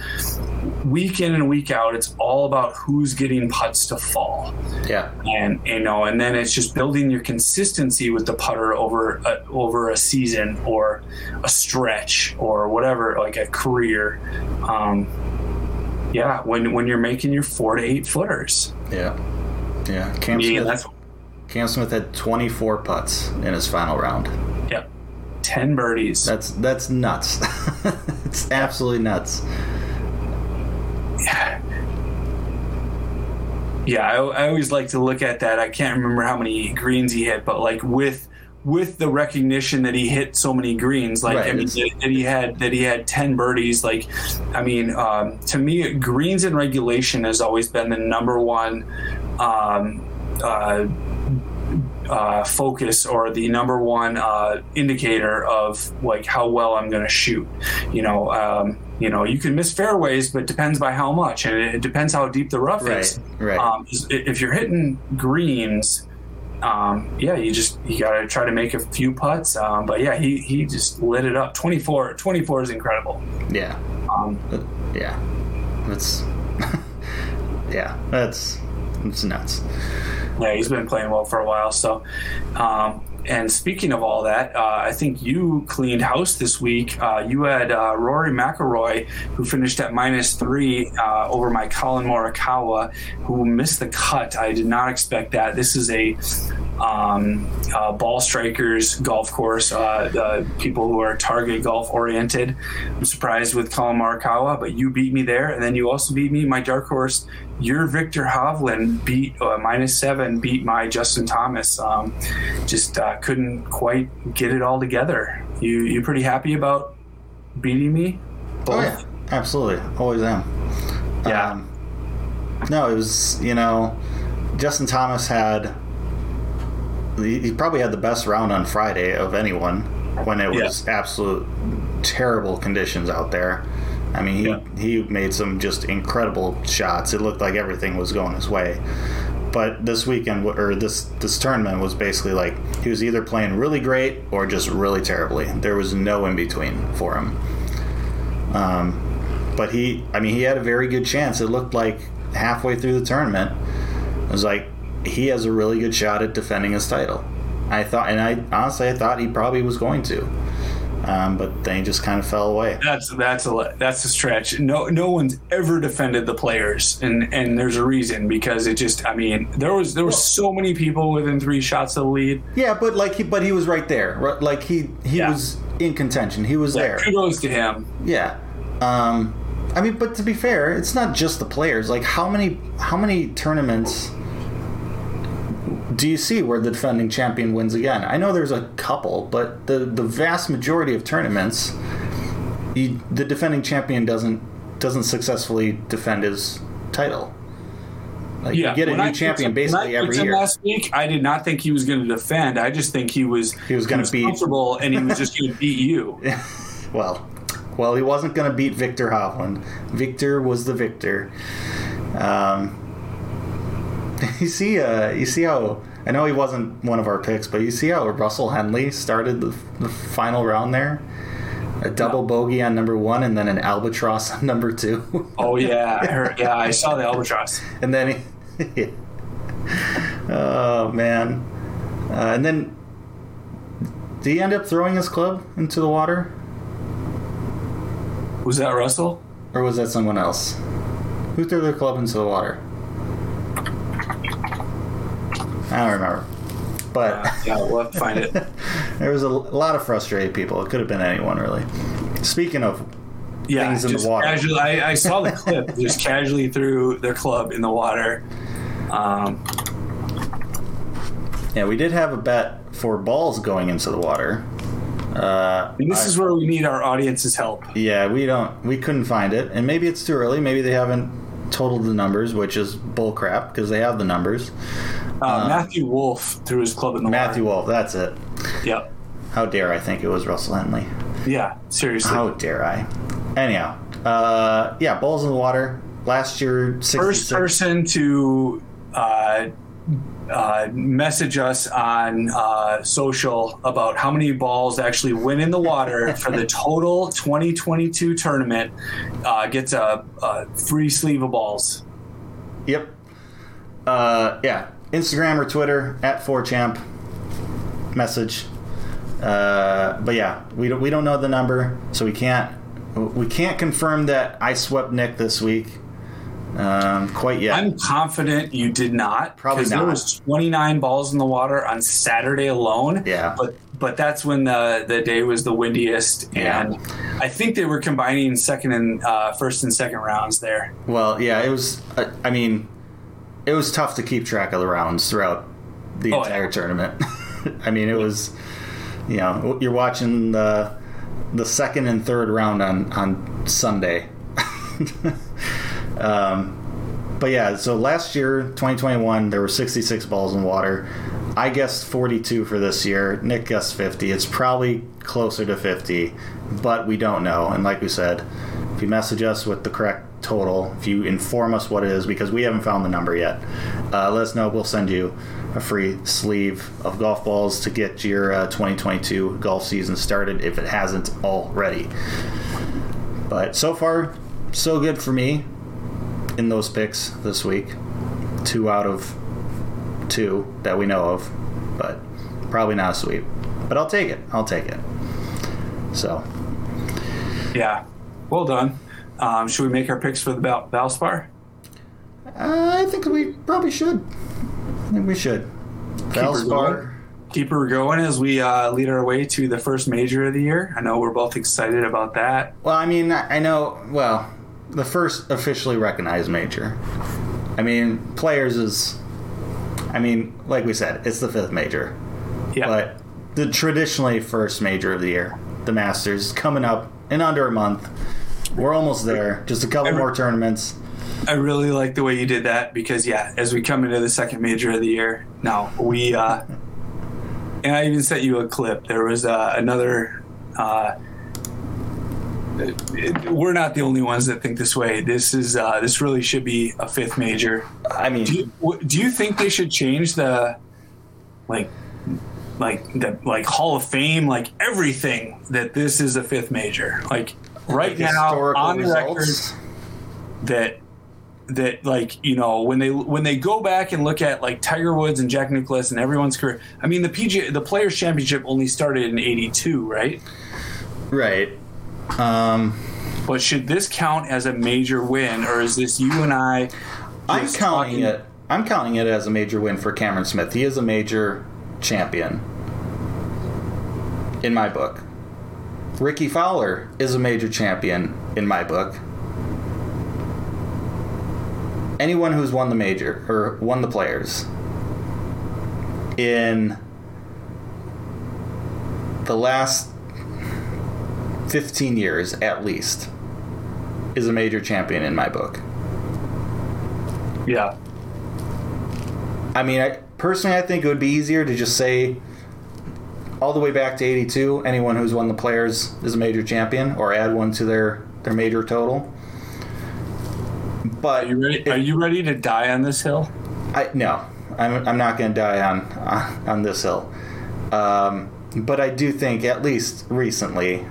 week in and week out it's all about who's getting putts to fall Yeah. and you know, and then it's just building your consistency with the putter over a, over a season or a stretch or whatever, like a career. Um, yeah, when when you're making your four to eight footers, Yeah. Yeah. Cam yeah, Smith. Cam Smith had 24 putts in his final round. yeah, ten birdies. That's that's nuts. it's absolutely nuts. Yeah, I, I always like to look at that. I can't remember how many greens he hit, but like with with the recognition that he hit so many greens, like I mean, that, he had that he had ten birdies. Like, I mean, um, to me, greens in regulation has always been the number one um, uh, uh, focus or the number one uh, indicator of like how well I'm going to shoot. You know, um, you know, you can miss fairways, but it depends by how much, and it, depends how deep the rough is. Right, right. Um, if you're hitting greens, um, yeah, you just you got to try to make a few putts. Um, but yeah, he he just lit it up. 24, 24 is incredible. Yeah. Um, Yeah. That's yeah, that's it's nuts. Yeah, he's been playing well for a while. So, um, and speaking of all that, uh, I think you cleaned house this week. Uh, you had uh, Rory McIlroy, who finished at minus three uh, over my Collin Morikawa, who missed the cut. I did not expect that. This is a um, uh, ball strikers golf course, uh, people who are target golf oriented. I'm surprised with Collin Morikawa, but you beat me there, and then you also beat me. My dark horse, your Viktor Hovland beat uh, minus seven, beat my Justin Thomas. Um, just uh, couldn't quite get it all together. You you pretty happy about beating me? Both? Oh yeah, absolutely, always am. Yeah. Um, no, it was you know, Justin Thomas had he probably had the best round on Friday of anyone when it was yeah. absolute terrible conditions out there. I mean, he, yeah. he made some just incredible shots. It looked like everything was going his way. But this weekend or this this tournament was basically like he was either playing really great or just really terribly. There was no in between for him. Um, but he, I mean, he had a very good chance. It looked like halfway through the tournament, it was like he has a really good shot at defending his title. I thought, and I honestly, I thought he probably was going to, um, but then he just kind of fell away. That's that's a that's a stretch. No, no one's ever defended the players, and and there's a reason because it just, I mean, there was there was so many people within three shots of the lead. Yeah, but like he, but he was right there. Right? Like he he yeah. was in contention. He was there. Kudos to him. Yeah. Um, I mean, but to be fair, it's not just the players. Like how many how many tournaments do you see where the defending champion wins again? I know there's a couple, but the the vast majority of tournaments, you, the defending champion doesn't doesn't successfully defend his title. Like yeah, you get a new I champion basically every year. Last week, I did not think he was going to defend. I just think he was he was going to be comfortable and he was just going to beat you. well, well, he wasn't going to beat Viktor Hovland. Victor was the victor. Um, you see, uh, you see how I know he wasn't one of our picks, but you see how Russell Henley started the, the final round there? A double bogey on number one, and then an albatross on number two. oh yeah, I heard, yeah, I saw the albatross. And then, he, oh man, uh, and then did he end up throwing his club into the water? Was that Russell? Or was that someone else? Who threw their club into the water? I don't remember. But uh, yeah, we'll find it. there was a, lot of frustrated people. It could have been anyone, really. Speaking of yeah, things in the water, casually, I, I saw the clip. just casually threw their club in the water. Um, yeah, we did have a bet for balls going into the water. Uh, this I, is where we need our audience's help. Yeah, we don't, we couldn't find it, and maybe it's too early. Maybe they haven't totaled the numbers, which is bullcrap because they have the numbers. Uh, uh, Matthew Wolff threw his club in the Matthew Wolff, that's it. Yep. How dare I think it was Russell Henley? Yeah, seriously. How dare I? Anyhow, uh, yeah, balls in the water. Last year, 66. first person to uh, uh, message us on uh, social about how many balls actually went in the water for the total 2022 tournament uh, gets a, a, free sleeve of balls. Yep. Uh, yeah. Instagram or Twitter at 4champ message. Uh, but yeah, we don't, we don't know the number, so we can't we can't confirm that I swept Nic this week um, quite yet. I'm confident you did not. Probably not. There was 29 balls in the water on Saturday alone. Yeah. But but that's when the the day was the windiest, and yeah. I think they were combining second and uh, first and second rounds there. Well, yeah, it was. Uh, I mean, it was tough to keep track of the rounds throughout the oh, entire yeah. tournament. I mean, it was. You know, you're watching the the second and third round on on Sunday. Um, but yeah, so last year, 2021, there were 66 balls in water. I guessed 42 for this year. Nic guessed 50. It's probably closer to 50, but we don't know. And like we said, if you message us with the correct total, if you inform us what it is, because we haven't found the number yet, uh, let us know. We'll send you a free sleeve of golf balls to get your uh, 2022 golf season started if it hasn't already. But so far, so good for me. in those picks this week. Two out of two that we know of, but probably not a sweep. But I'll take it. I'll take it. So Yeah. Well done. Um, should we make our picks for the Val- Valspar? uh, I think we probably should. I think we should. her Valspar. Keep her going as we uh, lead our way to the first major of the year. I know we're both excited about that. Well, I mean, I I know. Well, the first officially recognized major. I mean, players is. I mean, like we said, it's the fifth major, Yeah. but the traditionally first major of the year, the Masters, coming up in under a month. We're almost there. Just a couple Every- more tournaments. I really like the way you did that because yeah, as we come into the second major of the year, now we uh, and I even sent you a clip. There was uh, another. Uh, it- we're not the only ones that think this way. This is uh, this really should be a fifth major. I mean, Do you, w- do you think they should change the like like the like Hall of Fame like everything that this is a fifth major like right now on the record that that like you know when they when they go back and look at like Tiger Woods and Jack Nicklaus and everyone's career. I mean the PGA the Players Championship only started in '82, right? right. Um, But should this count as a major win, or is this you and I? I'm counting talking- it. I'm counting it as a major win for Cameron Smith. He is a major champion in my book. Rickie Fowler is a major champion in my book. Anyone who's won the major or won the players in the last 15 years at least is a major champion in my book. Yeah, I mean, I, personally, I think it would be easier to just say all the way back to 82, anyone who's won the players is a major champion, or add one to their, their major total. But are you ready? Are you ready to die on this hill? I no, I'm, I'm not going to die on, on on this hill. Um, but I do think at least recently,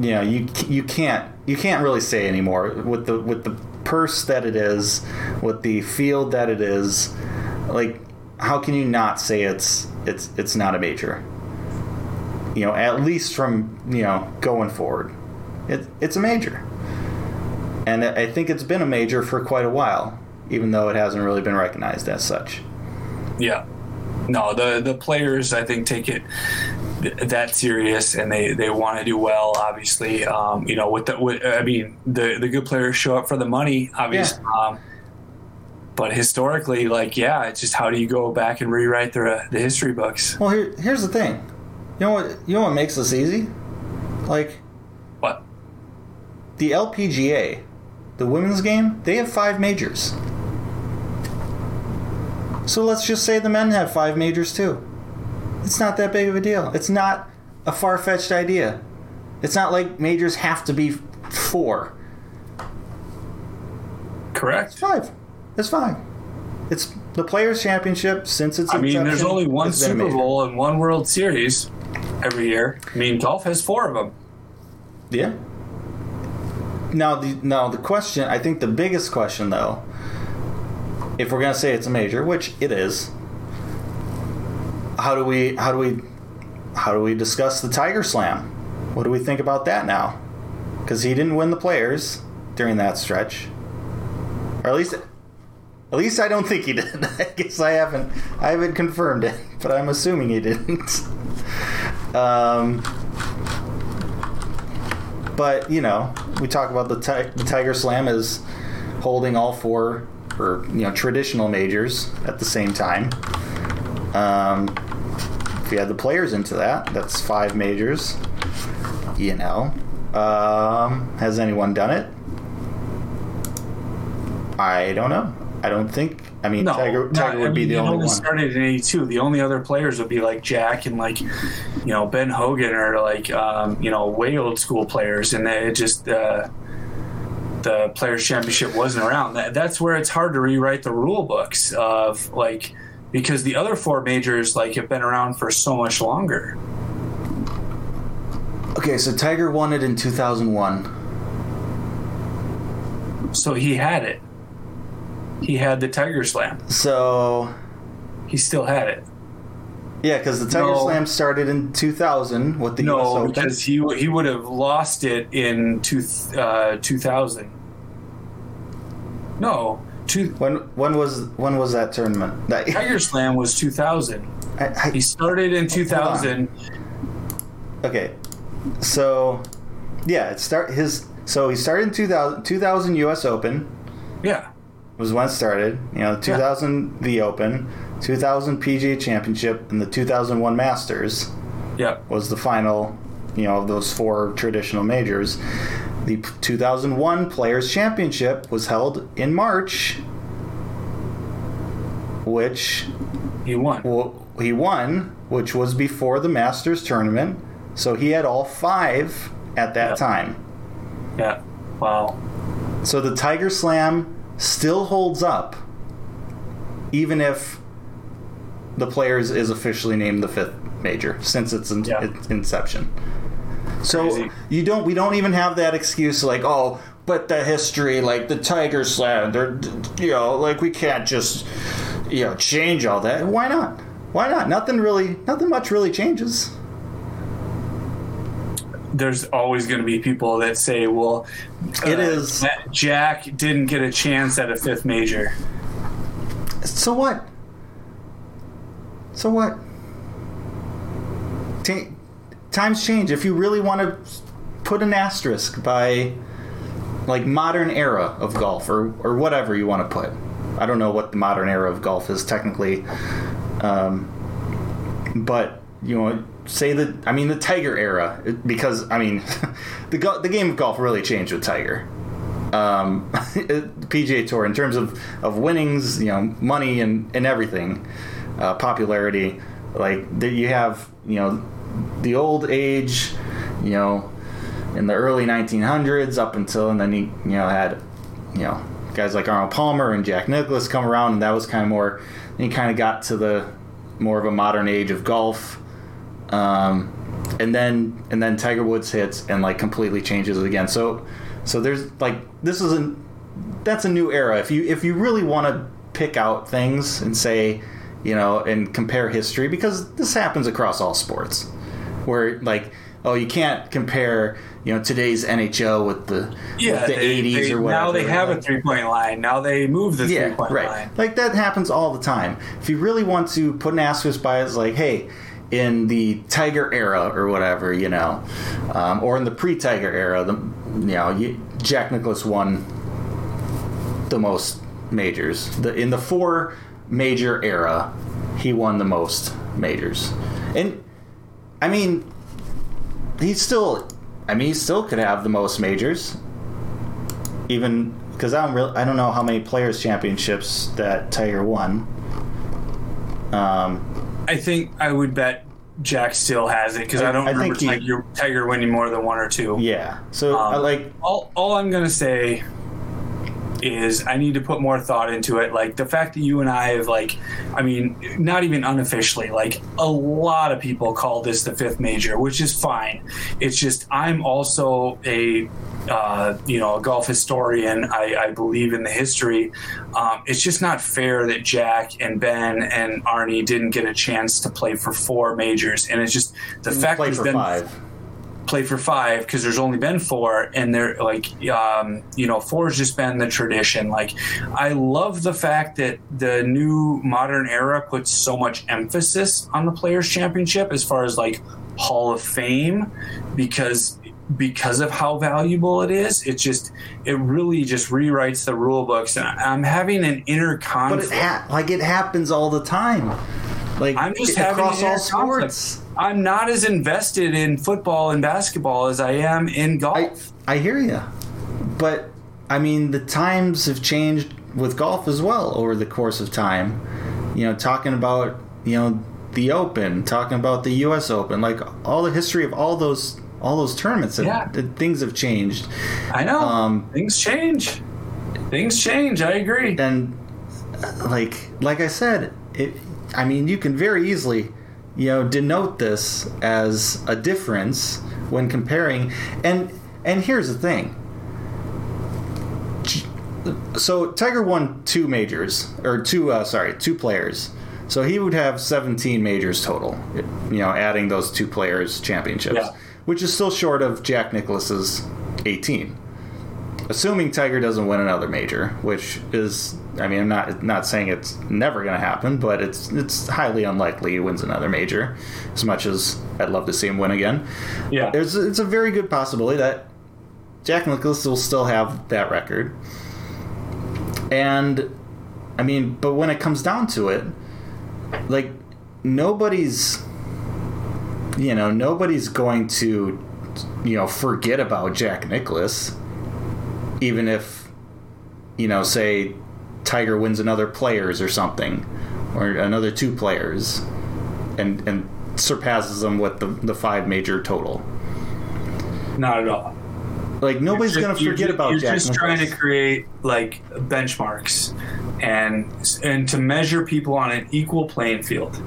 you know, you you can't you can't really say anymore with the with the purse that it is, with the field that it is. Like, how can you not say it's it's it's not a major? You know, at least from you know going forward, it it's a major, and I think it's been a major for quite a while, even though it hasn't really been recognized as such. Yeah. No, the the players I think take it that serious and they, they want to do well. Obviously, um, you know, with the with, I mean, the the good players show up for the money, obviously. Um, but historically, like, yeah, it's just how do you go back and rewrite the the history books? Well, here, here's the thing. You know what? You know what makes this easy? Like What? the LPGA, the women's game, they have five majors. So let's just say the men have five majors too. It's not that big of a deal. It's not a far fetched idea. It's not like majors have to be four. Correct. Five. It's fine. It's the Players' Championship since its I mean, there's only one it's Super. Bowl and one World Series every year. I mean, golf has four of them. Yeah. Now the now the question I think the biggest question though, if we're gonna say it's a major, which it is, how do we how do we how do we discuss the Tiger Slam? What do we think about that now? Because he didn't win the players during that stretch, or at least at least I don't think he did. I guess I haven't I haven't confirmed it, but I'm assuming he didn't. um, but you know, we talk about the, the Tiger Slam is holding all four or you know traditional majors at the same time. Um, if you add the players into that, that's five majors. You know, um, has anyone done it? I don't know. I don't think. I mean, No, Tiger, Tiger would I be mean, the it only one. started in '82. The only other players would be like Jack and like, you know, Ben Hogan or like, um, you know, way old school players, and they just uh, the Players Championship wasn't around. That, that's where it's hard to rewrite the rule books of like because the other four majors like have been around for so much longer. Okay, so Tiger won it in 2001. So he had it. He had the Tiger Slam. So He still had it. yeah, because the Tiger No. Slam started in 2000 with the US No, Open. because he he would have lost it in two, uh, 2000. No, two, when when was when was that tournament? That, Tiger Slam was 2000. I, I, He started in 2000. Okay, so yeah, it start his. So he started in 2000, 2000 U.S. Open Yeah. Was when it started. You know, 2000 the Open, 2000 PGA Championship, and the 2001 Masters Yeah. was the final. You know, of those four traditional majors. The 2001 Players Championship was held in March, which He won. well, he won, which was before the Masters tournament. So he had all five at that Yep. time. Yeah. Wow. So the Tiger Slam still holds up, even if the Players is officially named the fifth major since its, in- Yeah. its inception. So Crazy. you don't. We don't even have that excuse like, oh, but the history, like the Tiger Slam, they're, you know, like we can't just, you know, change all that. Why not? Why not? Nothing really, nothing much really changes. There's always going to be people that say, well, It uh, is- Jack didn't get a chance at a fifth major. So what? So what? Ta- times change. If you really want to put an asterisk by like modern era of golf or or whatever you want to put. I don't know what the modern era of golf is technically. Um, but you know, say that I mean the Tiger era because I mean the go- the game of golf really changed with Tiger. Um, PGA Tour in terms of, of winnings, you know, money and, and everything, uh, popularity. Like that you have, you know, the old age, you know, in the early 1900s up until and then he, you know, had, you know, guys like Arnold Palmer and Jack Nicklaus come around and that was kind of more. You kind of got to the more of a modern age of golf. Um, and then and then Tiger Woods hits and like completely changes it again. So so there's like this is a that's a new era. If you if you really want to pick out things and say, you know, and compare history because this happens across all sports, where like oh you can't compare you know today's NHL with the Yeah, with the they- 80s they- or whatever. Now they have a three point line. Now they move the three yeah, point right. line. Like that happens all the time. If you really want to put an asterisk by it, it's like, hey, in the Tiger era or whatever, you know, um, or in the pre-Tiger era, the you know, Jack Nicklaus won the most majors. The in the four major era, he won the most majors, and I mean, he still, I mean, he still could have the most majors even because I don't really, I don't know how many players championships that Tiger won. Um, I think I would bet Jack still has it because I, I- don't I remember think he- Tiger, Tiger winning more than one or two. yeah. So Um, I like all, all I'm gonna say is I need to put more thought into it. Like the fact that you and I have like, I mean, not even unofficially, like a lot of people call this the fifth major, which is fine. It's just I'm also a uh, you know a golf historian. I, I believe in the history. Um, it's just not fair that Jack and Ben and Arnie didn't get a chance to play for four majors, and it's just the fact play for been five. play for five because there's only been four and they're like um, you know four has just been the tradition like i love the fact that the new modern era puts so much emphasis on the players championship as far as like hall of fame because because of how valuable it is it just it really just rewrites the rule books and i'm having an inner But conflict it ha- like it happens all the time. Like I'm just having across all inner conflict. sports. i'm not as invested in football and basketball as i am in golf I I hear you, but I mean the times have changed with golf as well over the course of time. You know, talking about you know the Open, talking about the U.S. Open, like all the history of all those all those tournaments. have- Yeah. things have changed. I know. Um, Things change. Things change. I agree. and uh, like like I said, it. I mean, you can very easily, you know, denote this as a difference when comparing. And and here's the thing. So Tiger won two majors or two uh, sorry two players. So he would have 17 majors total. You know, adding those two players championships, Yeah. Which is still short of Jack Nicklaus's 18. Assuming Tiger doesn't win another major, which is I mean I'm not not saying it's never going to happen, but it's it's highly unlikely he wins another major. As much as I'd love to see him win again, Yeah. there's it's a very good possibility that Jack Nicklaus will still have that record. And I mean, but when it comes down to it, like nobody's you know, nobody's going to you know, forget about Jack Nicklaus, even if you know, say Tiger wins another players or something or another two players and and surpasses them with the the five major total. Not at all. Like nobody's You're going to ju- forget you're, about You're Jack just trying to create like benchmarks and and to measure people on an equal playing field.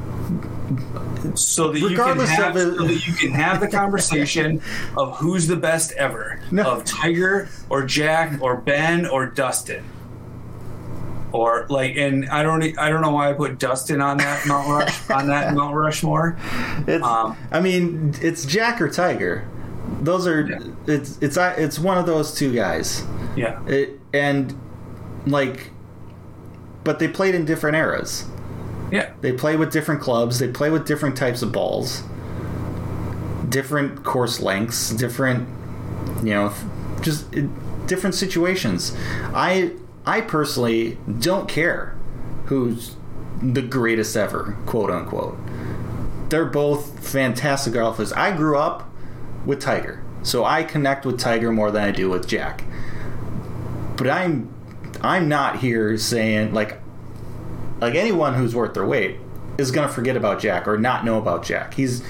So that Regardless you can have, of it- so that you can have the conversation of who's the best ever No. of Tiger or Jack or Ben or Dustin. Or like, and I don't, I don't know why I put Dustin on that Mount Rush on that Mount Rushmore. It's, Um, I mean, it's Jack or Tiger. Those are Yeah. it's it's it's one of those two guys. Yeah, It, and like, but they played in different eras. Yeah, They play with different clubs. They play with different types of balls, different course lengths, different, you know, just different situations. I I personally don't care who's the greatest ever, quote unquote. They're both fantastic golfers. I grew up with Tiger, so I connect with Tiger more than I do with Jack. But I'm I'm not here saying like like anyone who's worth their weight is going to forget about Jack or not know about Jack. He's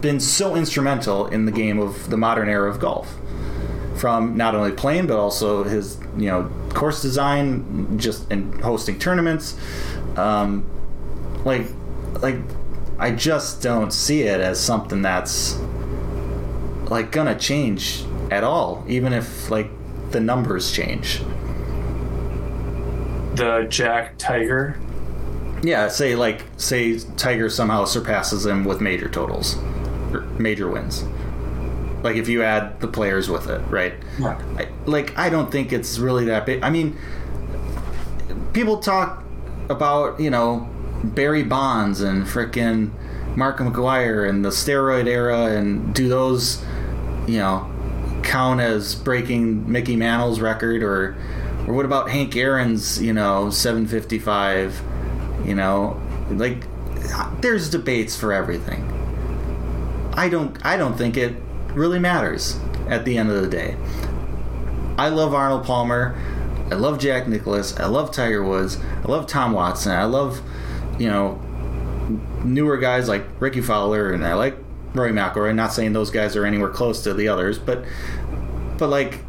been so instrumental in the game of the modern era of golf. From not only playing but also his, you know, course design, just and hosting tournaments. Um, like, like, I just don't see it as something that's like gonna change at all, even if like the numbers change. The Jack Tiger. Yeah, say like say Tiger somehow surpasses him with major totals, or major wins. Like if you add the players with it, right? Yeah. I, like I don't think it's really that big. I mean, people talk about you know Barry Bonds and frickin' Mark McGwire and the steroid era, and do those you know count as breaking Mickey Mantle's record or or what about Hank Aaron's you know 755 you know? Like there's debates for everything. I don't I don't think it really matters at the end of the day. I love Arnold Palmer. I love Jack Nicklaus. I love Tiger Woods. I love Tom Watson. I love you know newer guys like Rickie Fowler and I like Rory McIlroy. Not saying those guys are anywhere close to the others but but like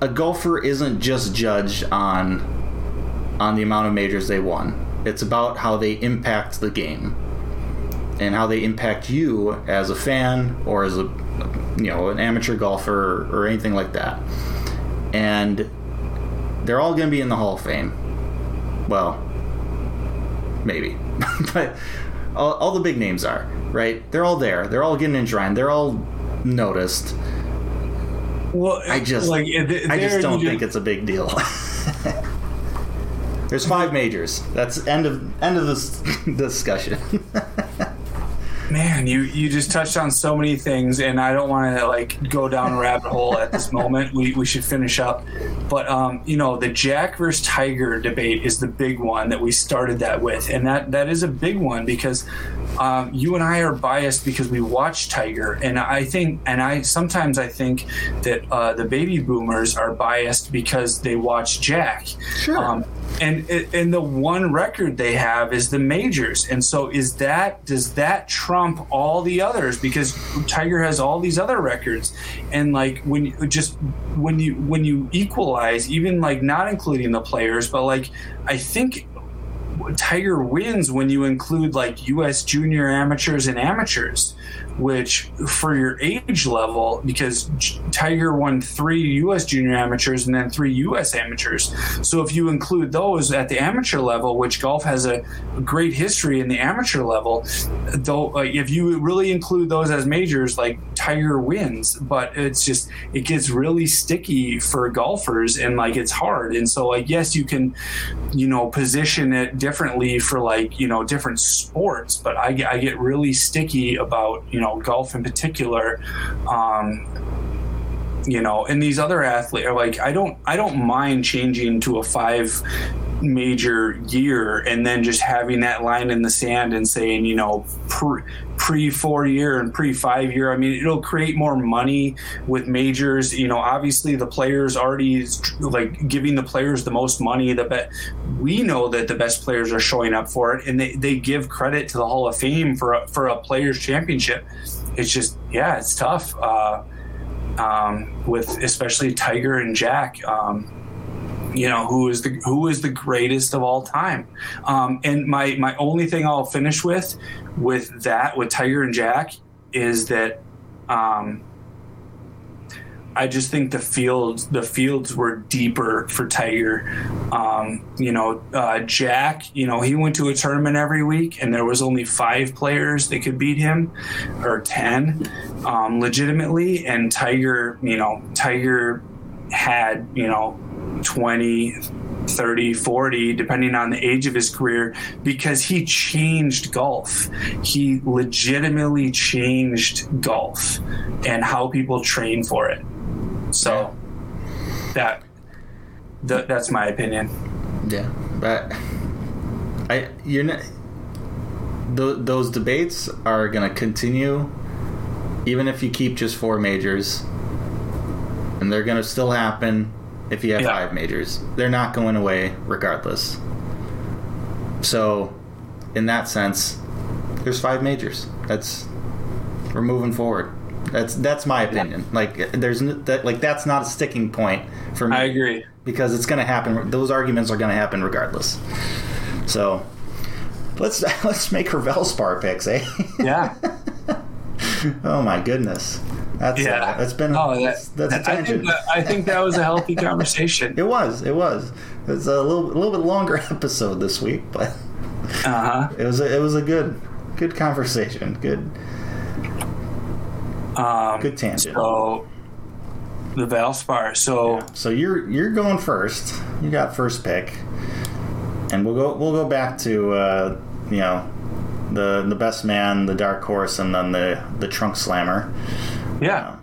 a golfer isn't just judged on on the amount of majors they won. It's about how they impact the game and how they impact you as a fan or as a you know an amateur golfer or anything like that. And they're all going to be in the Hall of Fame. Well, maybe, but all, all the big names are right. They're all there. They're all getting enshrined. They're all noticed. Well, I just, like I just don't think it's a big deal. There's five majors. That's end of end of this discussion. Man, you you just touched on so many things, and I don't want to like go down a rabbit hole at this moment. We we should finish up, but um, you know, the Jack versus Tiger debate is the big one that we started that with, and that that is a big one because um, you and I are biased because we watch Tiger, and I think, and I sometimes I think that uh, the baby boomers are biased because they watch Jack. Sure. Um, and and the one record they have is the majors. And so is that does that trump all the others? Because tiger has all these other records. And like when you just when you when you equalize even like not including the players but like i think Tiger wins when you include like U.S. junior amateurs and amateurs, which for your age level, because Tiger won three U.S. junior amateurs and then three U.S. amateurs. So if you include those at the amateur level, which golf has a great history in the amateur level, though, like if you really include those as majors, like Tiger wins. But it's just it gets really sticky for golfers and like it's hard. And so like yes, you can, you know, position it differently for like you know different sports, but I, I get really sticky about you know golf in particular. Um, you know, and these other athletes are like, I don't, I don't mind changing to a five major year and then just having that line in the sand and saying, you know, pre, pre four year and pre five year. I mean, it'll create more money with majors. You know, obviously the players already is like giving the players the most money. The bet we know that the best players are showing up for it, and they, they give credit to the Hall of Fame for a, for a players championship. It's just yeah, it's tough. Uh, um, with especially Tiger and Jack. Um, you know who is the who is the greatest of all time um, and my my only thing i'll finish with with that with tiger and jack is that um, I just think the fields the fields were deeper for Tiger. Um, you know, uh, Jack. You know, he went to a tournament every week, and there was only five players that could beat him, or ten, um, legitimately. And Tiger, you know, Tiger had you know 20 30 40 depending on the age of his career because he changed golf. He legitimately changed golf and how people train for it. So that, that that's my opinion. Yeah but i you're not th- those debates are going to continue even if you keep just four majors and they're going to still happen if you have Yeah. five majors. They're not going away regardless. So, in that sense, there's five majors. That's we're moving forward. That's that's my opinion. Like there's that like that's not a sticking point for me i agree because it's going to happen. Those arguments are going to happen regardless. So, let's let's make her Valspar picks, eh? yeah oh my goodness. That's yeah uh, that's been no, that, that's, that's a I think tangent. that, I think that was a healthy conversation It was. It was. It's a little, a little bit longer episode this week, but uh-huh it was. A, it was a good, good conversation. Good, um, good tangent. so the valspar so So you're you're going first. You got first pick, and we'll go we'll go back to uh, you know the the best man, the dark horse, and then the the trunk slammer. Yeah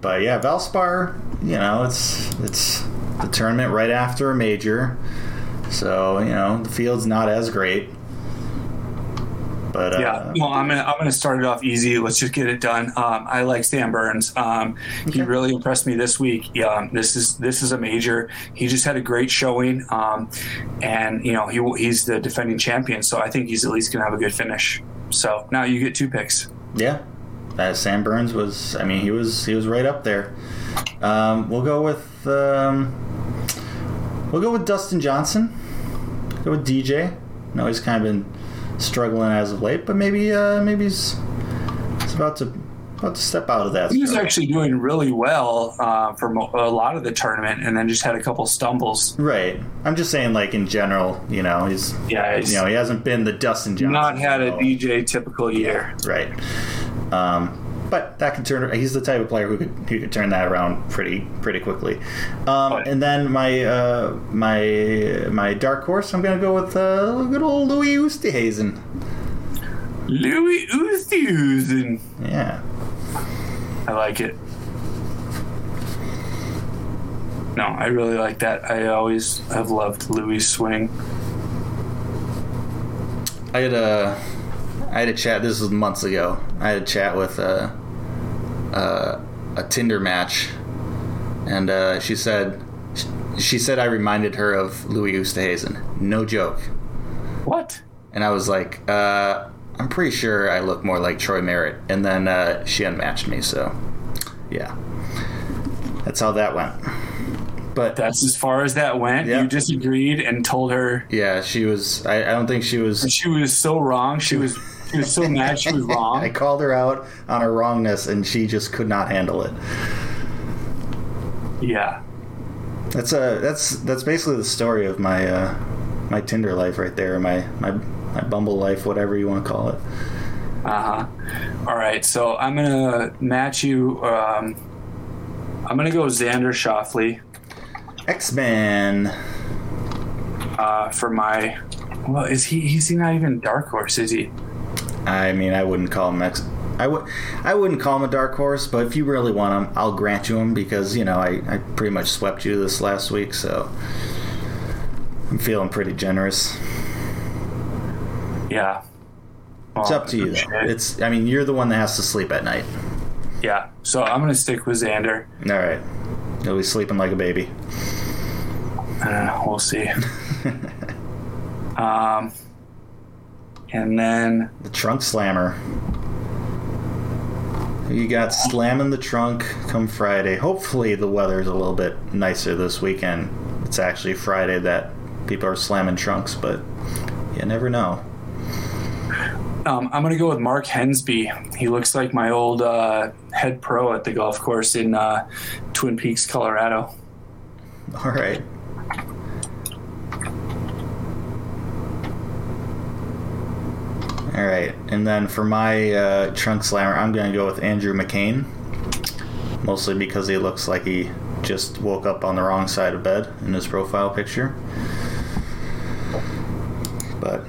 But yeah, Valspar, you know, it's it's the tournament right after a major, so you know the field's not as great. But uh, Yeah, well, I'm gonna I'm gonna start it off easy. Let's just get it done. Um, I like Sam Burns. Um, He really impressed me this week. Yeah, this is this is a major. He just had a great showing, um, and you know he he's the defending champion, so I think he's at least gonna have a good finish. So now you get two picks. Yeah, uh, Sam Burns was. I mean, he was he was right up there. Um, we'll go with um, we'll go with Dustin Johnson. Go with DJ. No, he's kind of been struggling as of late, but maybe uh, maybe he's he's about to about to step out of that. He was struggle. actually doing really well uh, for mo- a lot of the tournament, and then just had a couple stumbles. right. I'm just saying, like in general, you know, he's Yeah, he's you know he hasn't been the Dustin Johnson. not had a DJ typical year. Right. Um, but that can turn. He's the type of player who could who could turn that around pretty pretty quickly. Um, and then my uh, my my dark horse. I'm gonna go with uh, good old Louis Oosthuizen. Louis Oosthuizen. Yeah. I like it. No, I really like that. I always have loved Louis' swing. I had a I had a chat. This was months ago. I had a chat with a a, a Tinder match, and uh, she said she said I reminded her of Louis Oosthuizen. No joke. What? And I was like, uh, I'm pretty sure I look more like Troy Merritt. And then uh, she unmatched me, so yeah. That's how that went. But That's as far as that went. Yeah. You disagreed and told her yeah, she was. I, I don't think she was. she was so wrong. She was she was so mad she was I called her out on her wrongness, and she just could not handle it. Yeah. That's a that's that's basically the story of my uh, my Tinder life right there, my my my Bumble life, whatever you want to call it. Uh huh. All right. So I'm gonna match you. Um, I'm gonna go Xander Schauffele X Men. uh, for my. Well, is he? He's not even dark horse, is he? I mean, I wouldn't call him X. I would I wouldn't call him a dark horse, but if you really want him, I'll grant you him because you know I, I pretty much swept you this last week, so I'm feeling pretty generous. Yeah. It's up to you though. It's I mean you're the one that has to sleep at night. Yeah. So I'm gonna stick with Xander. All right, you'll be sleeping like a baby. Uh, we'll see. um, and then The trunk slammer. You got slamming the trunk come Friday. Hopefully the weather's a little bit nicer this weekend. It's actually Friday that people are slamming trunks, but you never know. um, I'm gonna go with Mark Hensby. He looks like my old uh, head pro at the golf course in uh, Twin Peaks, Colorado. All right. All right, and then for my uh, trunk slammer, I'm going to go with Andrew McCain, mostly because he looks like he just woke up on the wrong side of bed in his profile picture. But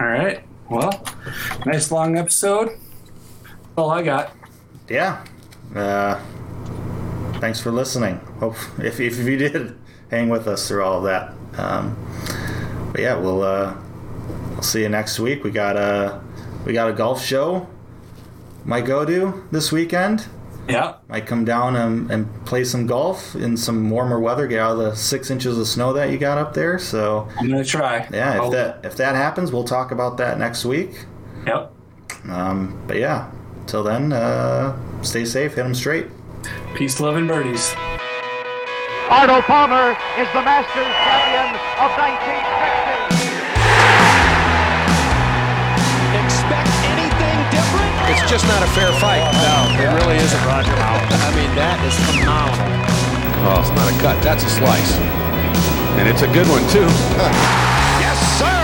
All right. Well, nice long episode. That's all I got. yeah, uh, thanks for listening. Hope if if you did hang with us through all of that. Um, but yeah, we'll uh, we'll see you next week. We got a we got a golf show. Might go to this weekend. Yeah. Might come down and, and play some golf in some warmer weather. Get out of the six inches of snow that you got up there. So I'm gonna try. yeah, I'll- if that if that happens, we'll talk about that next week. Yep. Um, but yeah, till then, uh, stay safe. Hit them straight. Peace, love, and birdies. Arnold Palmer is the Masters champion of 1960. Just not a fair fight. No, it really isn't Roger Mount. I mean, that is phenomenal. Oh, it's not a cut. That's a slice. And it's a good one, too. Yes, sir.